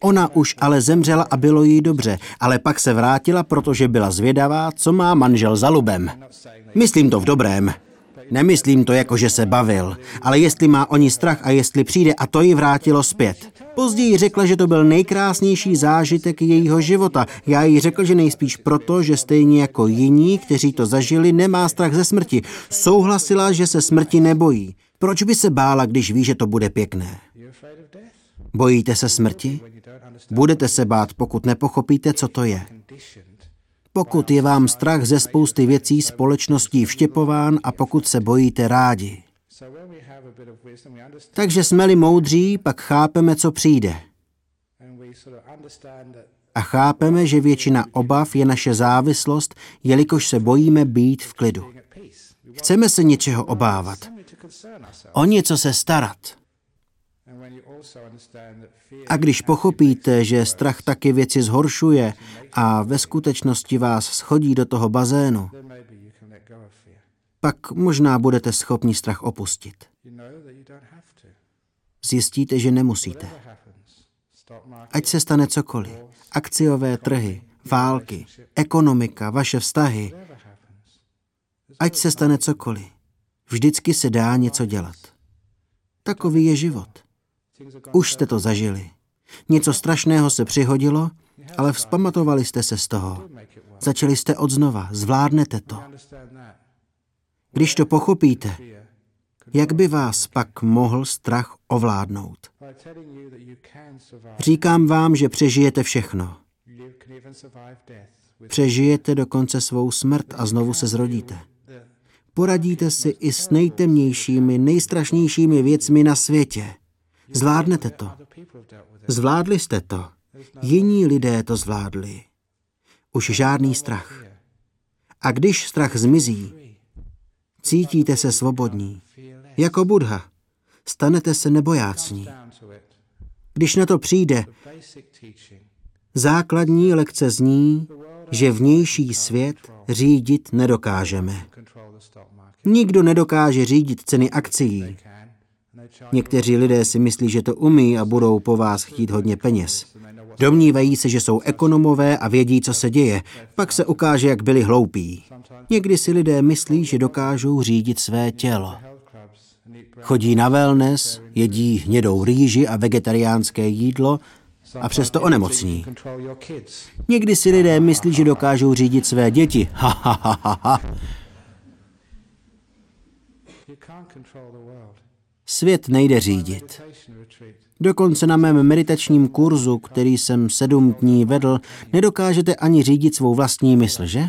Ona už ale zemřela a bylo jí dobře, ale pak se vrátila, protože byla zvědavá, co má manžel za lubem. Myslím to v dobrém. Nemyslím to jako, že se bavil, ale jestli má o ní strach a jestli přijde a to ji vrátilo zpět. Později řekla, že to byl nejkrásnější zážitek jejího života. Já jí řekl, že nejspíš proto, že stejně jako jiní, kteří to zažili, nemá strach ze smrti. Souhlasila, že se smrti nebojí. Proč by se bála, když ví, že to bude pěkné? Bojíte se smrti? Budete se bát, pokud nepochopíte, co to je. Pokud je vám strach ze spousty věcí společností vštěpován a pokud se bojíte rádi. Takže jsme-li moudří, pak chápeme, co přijde. A chápeme, že většina obav je naše závislost, jelikož se bojíme být v klidu. Chceme se něčeho obávat. O něco se starat. A když pochopíte, že strach taky věci zhoršuje a ve skutečnosti vás schodí do toho bazénu, pak možná budete schopni strach opustit. Zjistíte, že nemusíte. Ať se stane cokoliv. Akciové trhy, války, ekonomika, vaše vztahy. Ať se stane cokoliv. Vždycky se dá něco dělat. Takový je život. Už jste to zažili. Něco strašného se přihodilo, ale vzpamatovali jste se z toho. Začali jste od znova, zvládnete to. Když to pochopíte, jak by vás pak mohl strach ovládnout? Říkám vám, že přežijete všechno. Přežijete dokonce svou smrt a znovu se zrodíte. Poradíte si i s nejtemnějšími, nejstrašnějšími věcmi na světě. Zvládnete to. Zvládli jste to. Jiní lidé to zvládli. Už žádný strach. A když strach zmizí, cítíte se svobodní. Jako Budha. Stanete se nebojácní. Když na to přijde, základní lekce zní, že vnější svět řídit nedokážeme. Nikdo nedokáže řídit ceny akcií. Někteří lidé si myslí, že to umí a budou po vás chtít hodně peněz. Domnívají se, že jsou ekonomové a vědí, co se děje. Pak se ukáže, jak byli hloupí. Někdy si lidé myslí, že dokážou řídit své tělo. Chodí na wellness, jedí hnědou rýži a vegetariánské jídlo a přesto onemocní. Někdy si lidé myslí, že dokážou řídit své děti. Ha, ha, ha, ha, ha. Svět nejde řídit. Dokonce na mém meditačním kurzu, který jsem sedm dní vedl, nedokážete ani řídit svou vlastní mysl, že?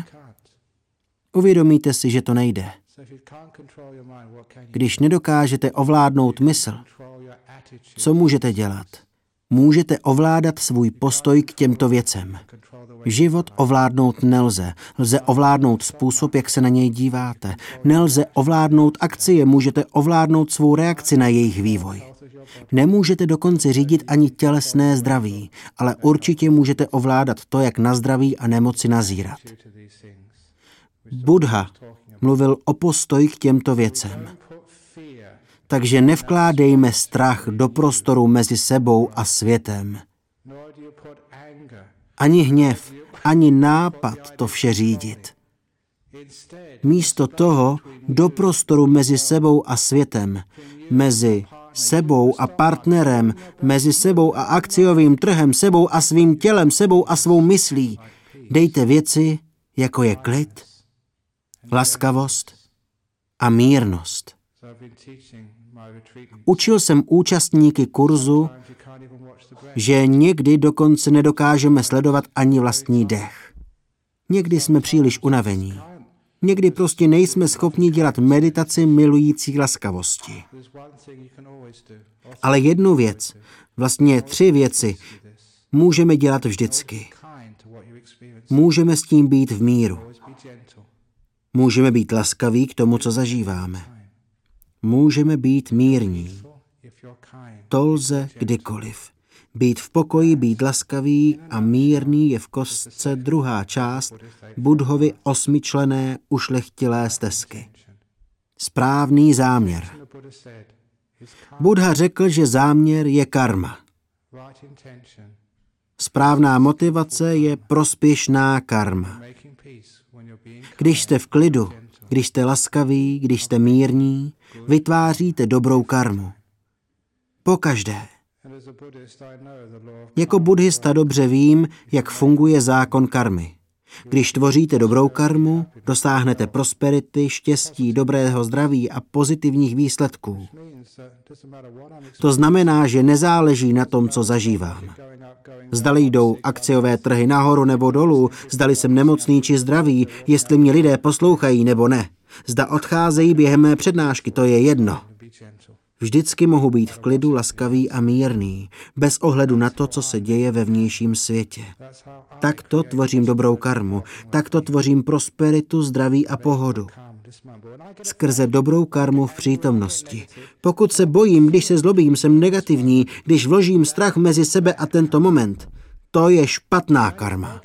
Uvědomíte si, že to nejde. Když nedokážete ovládnout mysl, co můžete dělat? Můžete ovládat svůj postoj k těmto věcem. Život ovládnout nelze. Lze ovládnout způsob, jak se na něj díváte. Nelze ovládnout akcie, můžete ovládnout svou reakci na jejich vývoj. Nemůžete dokonce řídit ani tělesné zdraví, ale určitě můžete ovládat to, jak na zdraví a nemoci nazírat. Buddha mluvil o postoj k těmto věcem. Takže nevkládejme strach do prostoru mezi sebou a světem. Ani hněv, ani nápad to vše řídit. Místo toho do prostoru mezi sebou a světem, mezi sebou a partnerem, mezi sebou a akciovým trhem, sebou a svým tělem, sebou a svou myslí. Dejte věci, jako je klid, laskavost a mírnost. Učil jsem účastníky kurzu, že někdy dokonce nedokážeme sledovat ani vlastní dech. Někdy jsme příliš unavení. Někdy prostě nejsme schopni dělat meditaci milující laskavosti. Ale jednu věc, vlastně tři věci, můžeme dělat vždycky. Můžeme s tím být v míru. Můžeme být laskaví k tomu, co zažíváme. Můžeme být mírní. To lze kdykoliv. Být v pokoji, být laskavý a mírný je v kostce druhá část Budhovy osmičlené ušlechtilé stezky. Správný záměr. Budha řekl, že záměr je karma. Správná motivace je prospěšná karma. Když jste v klidu, když jste laskaví, když jste mírní, vytváříte dobrou karmu. Po každé. Jako buddhista dobře vím, jak funguje zákon karmy. Když tvoříte dobrou karmu, dosáhnete prosperity, štěstí, dobrého zdraví a pozitivních výsledků. To znamená, že nezáleží na tom, co zažívám. Zdali jdou akciové trhy nahoru nebo dolů, zdali jsem nemocný či zdravý, jestli mě lidé poslouchají nebo ne. Zda odcházejí během mé přednášky, to je jedno. Vždycky mohu být v klidu, laskavý a mírný, bez ohledu na to, co se děje ve vnějším světě. Takto tvořím dobrou karmu, takto tvořím prosperitu, zdraví a pohodu. Skrze dobrou karmu v přítomnosti. Pokud se bojím, když se zlobím, jsem negativní, když vložím strach mezi sebe a tento moment. To je špatná karma.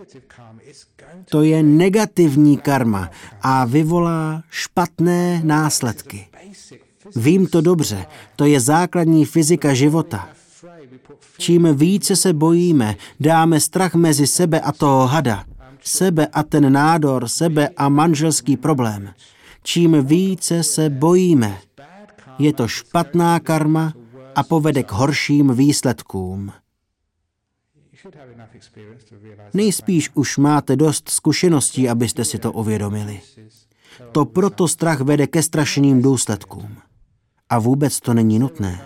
To je negativní karma a vyvolá špatné následky. Vím to dobře, to je základní fyzika života. Čím více se bojíme, dáme strach mezi sebe a toho hada, sebe a ten nádor, sebe a manželský problém. Čím více se bojíme, je to špatná karma a povede k horším výsledkům. Nejspíš už máte dost zkušeností, abyste si to uvědomili. To proto strach vede ke strašným důsledkům. A vůbec to není nutné.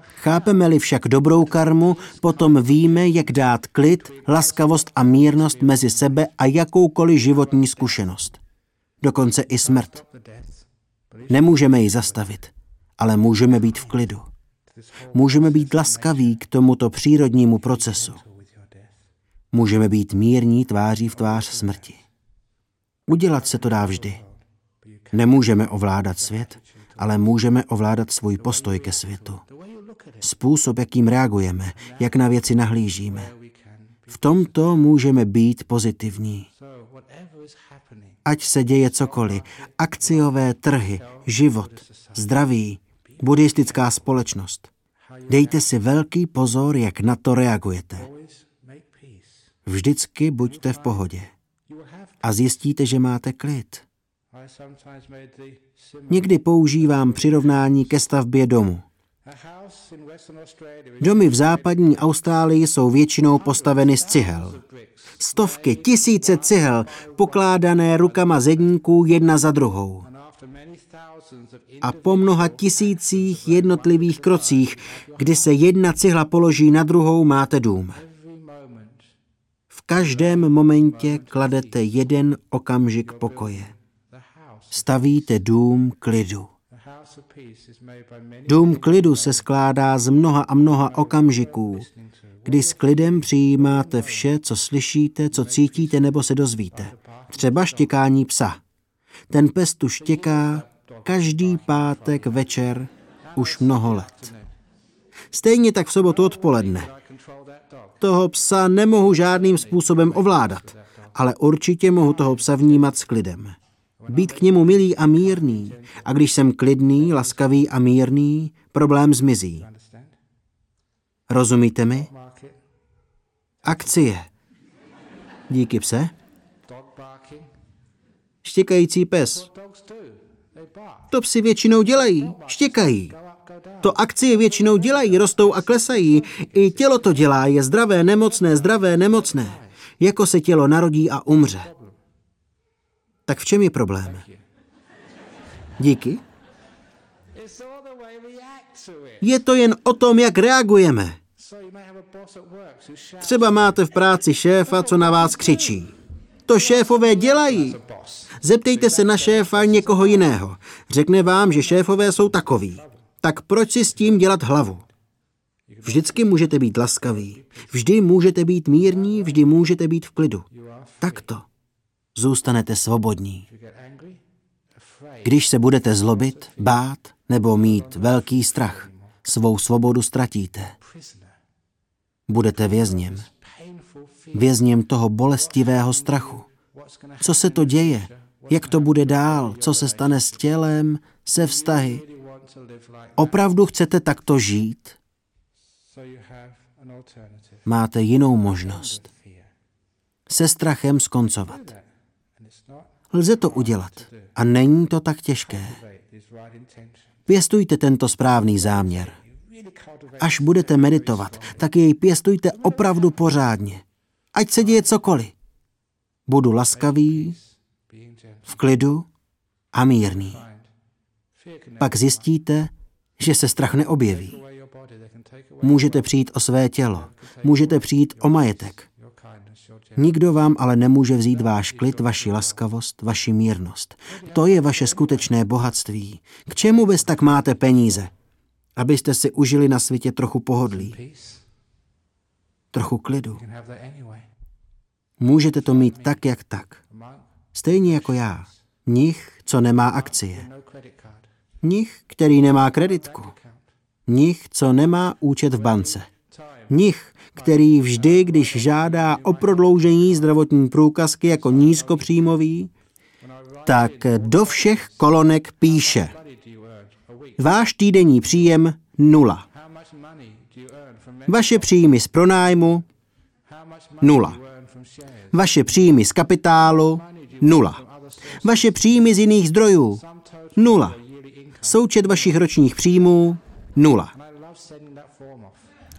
Chápeme-li však dobrou karmu, potom víme, jak dát klid, laskavost a mírnost mezi sebe a jakoukoliv životní zkušenost. Dokonce i smrt. Nemůžeme ji zastavit, ale můžeme být v klidu. Můžeme být laskaví k tomuto přírodnímu procesu. Můžeme být mírní tváří v tvář smrti. Udělat se to dá vždy. Nemůžeme ovládat svět, ale můžeme ovládat svůj postoj ke světu. Způsob, jakým reagujeme, jak na věci nahlížíme. V tomto můžeme být pozitivní. Ať se děje cokoliv, akciové trhy, život, zdraví, buddhistická společnost. Dejte si velký pozor, jak na to reagujete. Vždycky buďte v pohodě. A zjistíte, že máte klid. Někdy používám přirovnání ke stavbě domu. Domy v západní Austrálii jsou většinou postaveny z cihel. Stovky, tisíce cihel, pokládané rukama zedníků jedna za druhou. A po mnoha tisících jednotlivých krocích, kdy se jedna cihla položí na druhou, máte dům. V každém momentě kladete jeden okamžik pokoje. Stavíte dům klidu. Dům klidu se skládá z mnoha a mnoha okamžiků, kdy s klidem přijímáte vše, co slyšíte, co cítíte nebo se dozvíte. Třeba štěkání psa. Ten pes tu štěká každý pátek večer už mnoho let. Stejně tak v sobotu odpoledne. Toho psa nemohu žádným způsobem ovládat, ale určitě mohu toho psa vnímat s klidem. Být k němu milý a mírný. A když jsem klidný, laskavý a mírný, problém zmizí. Rozumíte mi? Akcie. Díky pse. Štěkající pes. To psi většinou dělají, štěkají. To akcie většinou dělají, rostou a klesají. I tělo to dělá, je zdravé, nemocné, zdravé, nemocné. Jako se tělo narodí a umře. Tak v čem je problém? Díky. Je to jen o tom, jak reagujeme. Třeba máte v práci šéfa, co na vás křičí. To šéfové dělají. Zeptejte se na šéfa někoho jiného. Řekne vám, že šéfové jsou takový. Tak proč si s tím dělat hlavu? Vždycky můžete být laskaví. Vždy můžete být mírní, vždy můžete být v klidu. Takto zůstanete svobodní. Když se budete zlobit, bát nebo mít velký strach, svou svobodu ztratíte. Budete vězněm. Vězněm toho bolestivého strachu. Co se to děje? Jak to bude dál? Co se stane s tělem, se vztahy? Opravdu chcete takto žít? Máte jinou možnost. Se strachem skoncovat. Lze to udělat a není to tak těžké. Pěstujte tento správný záměr. Až budete meditovat, tak jej pěstujte opravdu pořádně. Ať se děje cokoliv. Budu laskavý, v klidu a mírný. Pak zjistíte, že se strach neobjeví. Můžete přijít o své tělo, můžete přijít o majetek, Nikdo vám ale nemůže vzít váš klid, vaši laskavost, vaši mírnost. To je vaše skutečné bohatství. K čemu bez tak máte peníze? Abyste si užili na světě trochu pohodlí. Trochu klidu. Můžete to mít tak, jak tak. Stejně jako já. Nich, co nemá akcie. Nich, který nemá kreditku. Nich, co nemá účet v bance. Nich, který vždy, když žádá o prodloužení zdravotní průkazky jako nízkopříjmový, tak do všech kolonek píše Váš týdenní příjem nula. Vaše příjmy z pronájmu nula. Vaše příjmy z kapitálu nula. Vaše příjmy z jiných zdrojů nula. Součet vašich ročních příjmů nula.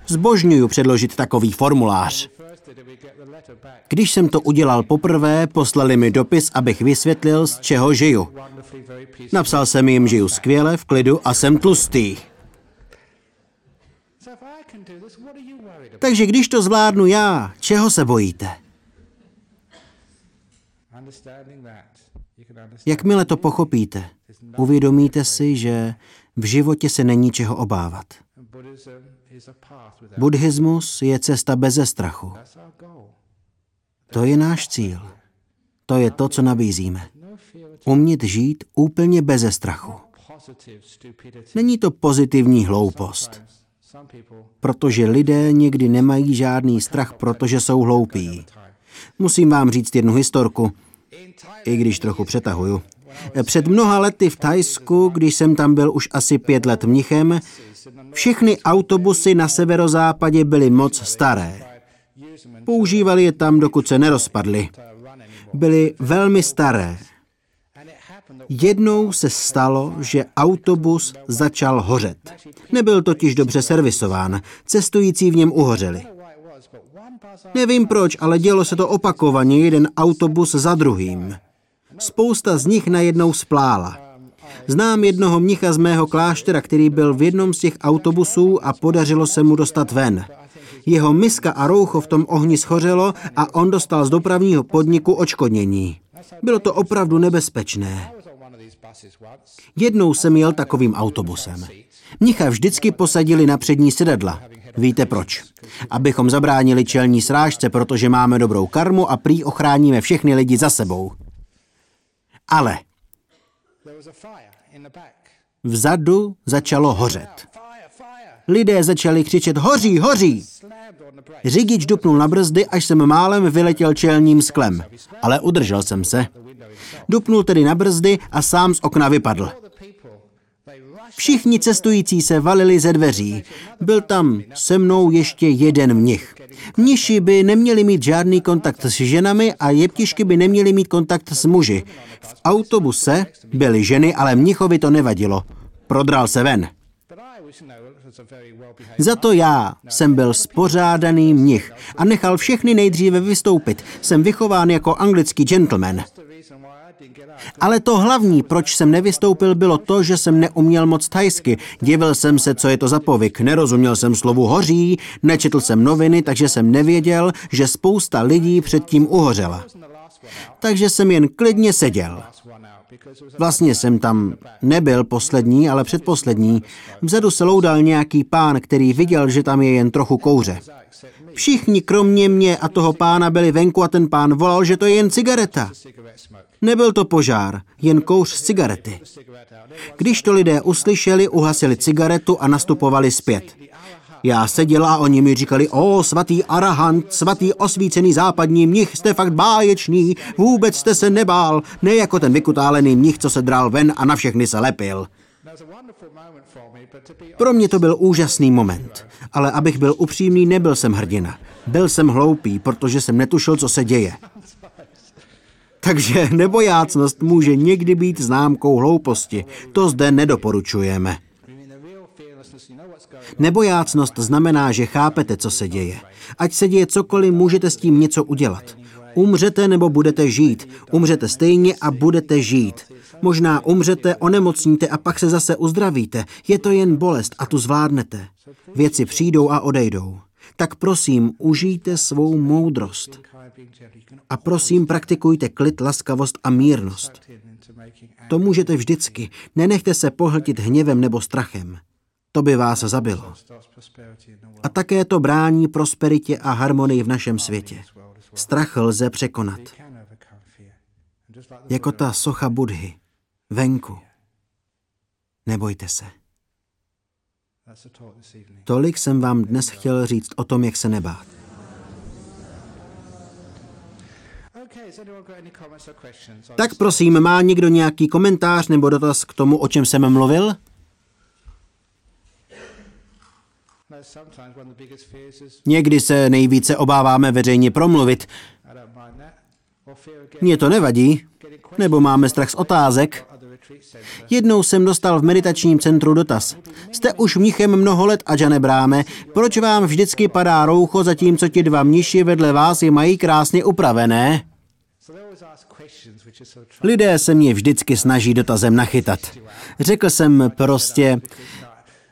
Zbožňuju předložit takový formulář. Když jsem to udělal poprvé, poslali mi dopis, abych vysvětlil, z čeho žiju. Napsal jsem jim, žiju skvěle, v klidu a jsem tlustý. Takže když to zvládnu já, čeho se bojíte? Jakmile to pochopíte, uvědomíte si, že v životě se není čeho obávat. Buddhismus je cesta beze strachu. To je náš cíl. To je to, co nabízíme. Umět žít úplně beze strachu. Není to pozitivní hloupost, protože lidé někdy nemají žádný strach, protože jsou hloupí. Musím vám říct jednu historku, i když trochu přetahuju. Před mnoha lety v Tajsku, když jsem tam byl už asi pět let mnichem, všechny autobusy na severozápadě byly moc staré. Používali je tam, dokud se nerozpadly. Byly velmi staré. Jednou se stalo, že autobus začal hořet. Nebyl totiž dobře servisován, cestující v něm uhořeli. Nevím proč, ale dělo se to opakovaně, jeden autobus za druhým. Spousta z nich najednou splála. Znám jednoho mnicha z mého kláštera, který byl v jednom z těch autobusů a podařilo se mu dostat ven. Jeho miska a roucho v tom ohni schořelo a on dostal z dopravního podniku očkodnění. Bylo to opravdu nebezpečné. Jednou jsem jel takovým autobusem. Mnicha vždycky posadili na přední sedadla. Víte proč? Abychom zabránili čelní srážce, protože máme dobrou karmu a prý ochráníme všechny lidi za sebou. Ale vzadu začalo hořet. Lidé začali křičet hoří, hoří. Řidič dupnul na brzdy, až jsem málem vyletěl čelním sklem, ale udržel jsem se. Dupnul tedy na brzdy a sám z okna vypadl. Všichni cestující se valili ze dveří. Byl tam se mnou ještě jeden mnich. Mniši by neměli mít žádný kontakt s ženami a jeptišky by neměli mít kontakt s muži. V autobuse byly ženy, ale mnichovi to nevadilo. Prodral se ven. Za to já jsem byl spořádaný mnich a nechal všechny nejdříve vystoupit. Jsem vychován jako anglický gentleman. Ale to hlavní, proč jsem nevystoupil, bylo to, že jsem neuměl moc tajsky. Divil jsem se, co je to za povyk. Nerozuměl jsem slovu hoří, nečetl jsem noviny, takže jsem nevěděl, že spousta lidí předtím uhořela. Takže jsem jen klidně seděl. Vlastně jsem tam nebyl poslední, ale předposlední. Vzadu se loudal nějaký pán, který viděl, že tam je jen trochu kouře. Všichni kromě mě a toho pána byli venku a ten pán volal, že to je jen cigareta. Nebyl to požár, jen kouř z cigarety. Když to lidé uslyšeli, uhasili cigaretu a nastupovali zpět. Já seděl a oni mi říkali, o svatý Arahant, svatý osvícený západní mnich, jste fakt báječný, vůbec jste se nebál, ne jako ten vykutálený mnich, co se drál ven a na všechny se lepil. Pro mě to byl úžasný moment, ale abych byl upřímný, nebyl jsem hrdina. Byl jsem hloupý, protože jsem netušil, co se děje. Takže nebojácnost může někdy být známkou hlouposti. To zde nedoporučujeme. Nebojácnost znamená, že chápete, co se děje. Ať se děje cokoliv, můžete s tím něco udělat. Umřete nebo budete žít. Umřete stejně a budete žít. Možná umřete, onemocníte a pak se zase uzdravíte. Je to jen bolest a tu zvládnete. Věci přijdou a odejdou. Tak prosím, užijte svou moudrost. A prosím, praktikujte klid, laskavost a mírnost. To můžete vždycky. Nenechte se pohltit hněvem nebo strachem. To by vás zabilo. A také to brání prosperitě a harmonii v našem světě. Strach lze překonat. Jako ta socha Budhy. Venku. Nebojte se. Tolik jsem vám dnes chtěl říct o tom, jak se nebát. Tak prosím, má někdo nějaký komentář nebo dotaz k tomu, o čem jsem mluvil? Někdy se nejvíce obáváme veřejně promluvit. Mně to nevadí. Nebo máme strach z otázek. Jednou jsem dostal v meditačním centru dotaz. Jste už mnichem mnoho let a Bráme, proč vám vždycky padá roucho, zatímco ti dva mniši vedle vás je mají krásně upravené? Lidé se mě vždycky snaží dotazem nachytat. Řekl jsem prostě,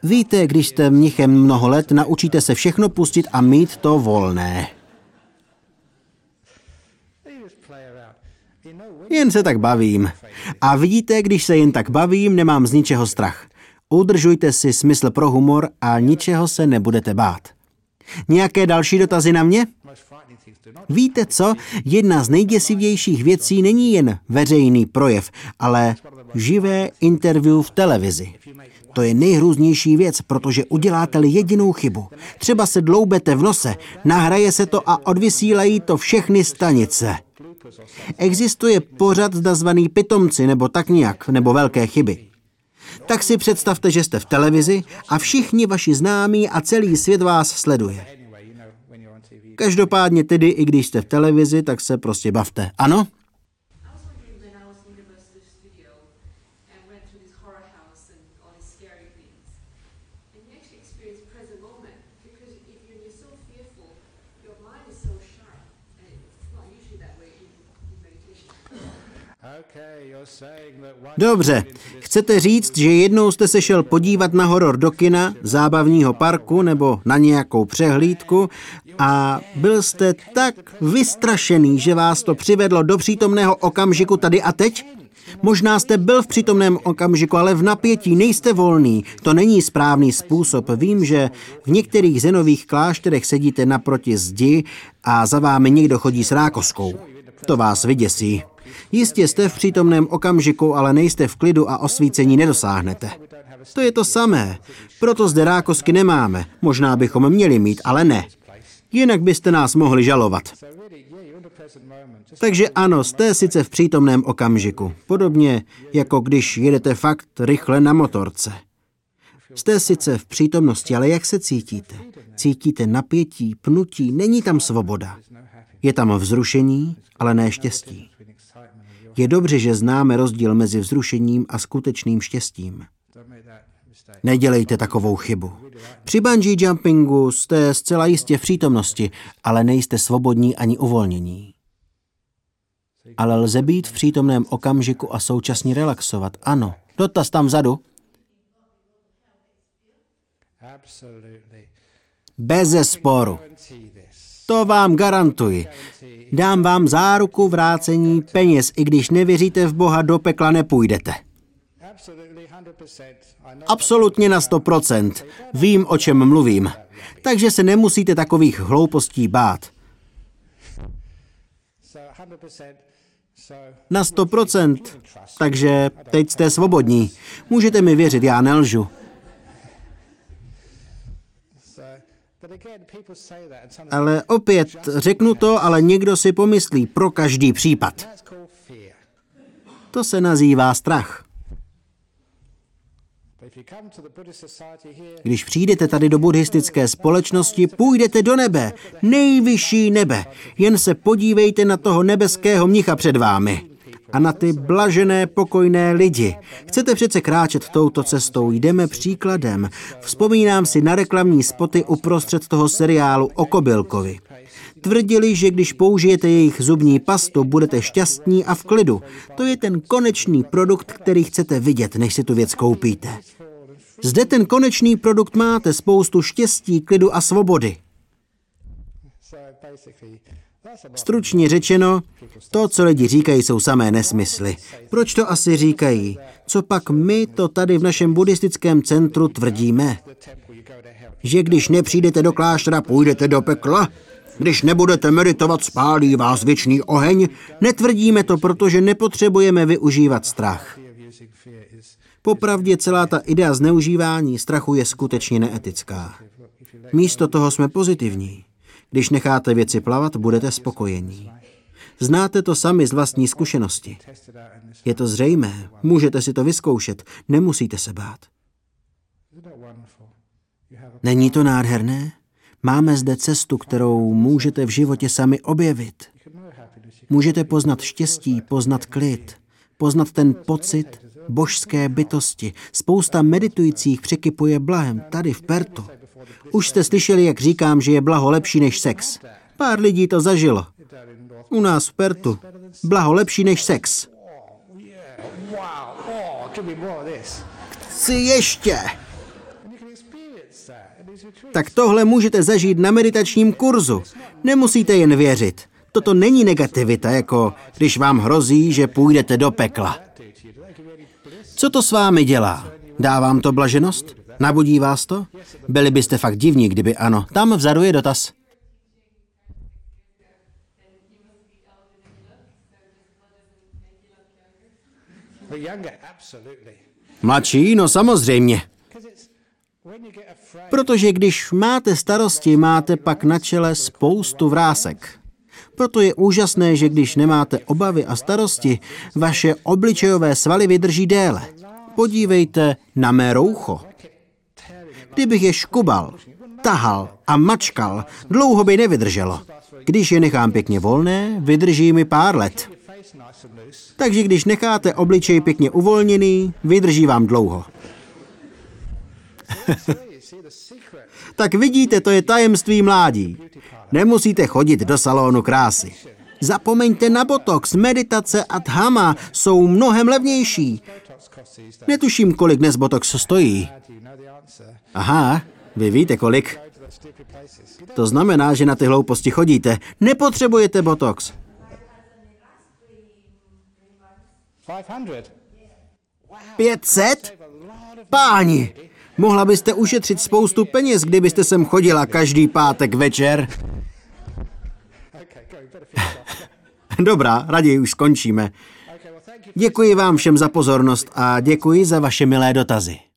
víte, když jste mnichem mnoho let, naučíte se všechno pustit a mít to volné. Jen se tak bavím. A vidíte, když se jen tak bavím, nemám z ničeho strach. Udržujte si smysl pro humor a ničeho se nebudete bát. Nějaké další dotazy na mě? Víte co? Jedna z nejděsivějších věcí není jen veřejný projev, ale živé interview v televizi. To je nejhrůznější věc, protože uděláte-li jedinou chybu. Třeba se dloubete v nose, nahraje se to a odvysílají to všechny stanice. Existuje pořad nazvaný pitomci nebo tak nějak, nebo velké chyby. Tak si představte, že jste v televizi a všichni vaši známí a celý svět vás sleduje. Každopádně tedy, i když jste v televizi, tak se prostě bavte. Ano? Dobře, chcete říct, že jednou jste se šel podívat na horor do kina, zábavního parku nebo na nějakou přehlídku a byl jste tak vystrašený, že vás to přivedlo do přítomného okamžiku tady a teď? Možná jste byl v přítomném okamžiku, ale v napětí nejste volný. To není správný způsob. Vím, že v některých zenových klášterech sedíte naproti zdi a za vámi někdo chodí s rákoskou. To vás vyděsí. Jistě jste v přítomném okamžiku, ale nejste v klidu a osvícení nedosáhnete. To je to samé. Proto zde rákosky nemáme. Možná bychom měli mít, ale ne. Jinak byste nás mohli žalovat. Takže ano, jste sice v přítomném okamžiku. Podobně jako když jedete fakt rychle na motorce. Jste sice v přítomnosti, ale jak se cítíte? Cítíte napětí, pnutí, není tam svoboda. Je tam vzrušení, ale ne štěstí. Je dobře, že známe rozdíl mezi vzrušením a skutečným štěstím. Nedělejte takovou chybu. Při bungee jumpingu jste zcela jistě v přítomnosti, ale nejste svobodní ani uvolnění. Ale lze být v přítomném okamžiku a současně relaxovat. Ano. Dotaz tam vzadu. Bez sporu. To vám garantuji. Dám vám záruku vrácení peněz, i když nevěříte v Boha, do pekla nepůjdete. Absolutně na 100%. Vím, o čem mluvím. Takže se nemusíte takových hloupostí bát. Na 100%. Takže teď jste svobodní. Můžete mi věřit, já nelžu. Ale opět, řeknu to, ale někdo si pomyslí pro každý případ. To se nazývá strach. Když přijdete tady do buddhistické společnosti, půjdete do nebe, nejvyšší nebe. Jen se podívejte na toho nebeského mnicha před vámi a na ty blažené, pokojné lidi. Chcete přece kráčet touto cestou, jdeme příkladem. Vzpomínám si na reklamní spoty uprostřed toho seriálu o Kobylkovi. Tvrdili, že když použijete jejich zubní pastu, budete šťastní a v klidu. To je ten konečný produkt, který chcete vidět, než si tu věc koupíte. Zde ten konečný produkt máte spoustu štěstí, klidu a svobody. Stručně řečeno, to, co lidi říkají, jsou samé nesmysly. Proč to asi říkají? Co pak my to tady v našem buddhistickém centru tvrdíme? Že když nepřijdete do kláštera, půjdete do pekla? Když nebudete meditovat, spálí vás věčný oheň? Netvrdíme to, protože nepotřebujeme využívat strach. Popravdě celá ta idea zneužívání strachu je skutečně neetická. Místo toho jsme pozitivní. Když necháte věci plavat, budete spokojení. Znáte to sami z vlastní zkušenosti. Je to zřejmé, můžete si to vyzkoušet, nemusíte se bát. Není to nádherné? Máme zde cestu, kterou můžete v životě sami objevit. Můžete poznat štěstí, poznat klid, poznat ten pocit božské bytosti. Spousta meditujících překypuje blahem tady v Pertu. Už jste slyšeli, jak říkám, že je blaho lepší než sex. Pár lidí to zažilo. U nás v Pertu. Blaho lepší než sex. Chci ještě. Tak tohle můžete zažít na meditačním kurzu. Nemusíte jen věřit. Toto není negativita, jako když vám hrozí, že půjdete do pekla. Co to s vámi dělá? Dá vám to blaženost? Nabudí vás to? Byli byste fakt divní, kdyby ano. Tam vzadu je dotaz. Mladší? No samozřejmě. Protože když máte starosti, máte pak na čele spoustu vrásek. Proto je úžasné, že když nemáte obavy a starosti, vaše obličejové svaly vydrží déle. Podívejte na mé roucho. Kdybych je škubal, tahal a mačkal, dlouho by nevydrželo. Když je nechám pěkně volné, vydrží mi pár let. Takže když necháte obličej pěkně uvolněný, vydrží vám dlouho. tak vidíte, to je tajemství mládí. Nemusíte chodit do salonu krásy. Zapomeňte na botox, meditace a dhama jsou mnohem levnější. Netuším, kolik dnes botox stojí. Aha, vy víte kolik. To znamená, že na ty hlouposti chodíte. Nepotřebujete botox. 500? Páni, mohla byste ušetřit spoustu peněz, kdybyste sem chodila každý pátek večer. Dobrá, raději už skončíme. Děkuji vám všem za pozornost a děkuji za vaše milé dotazy.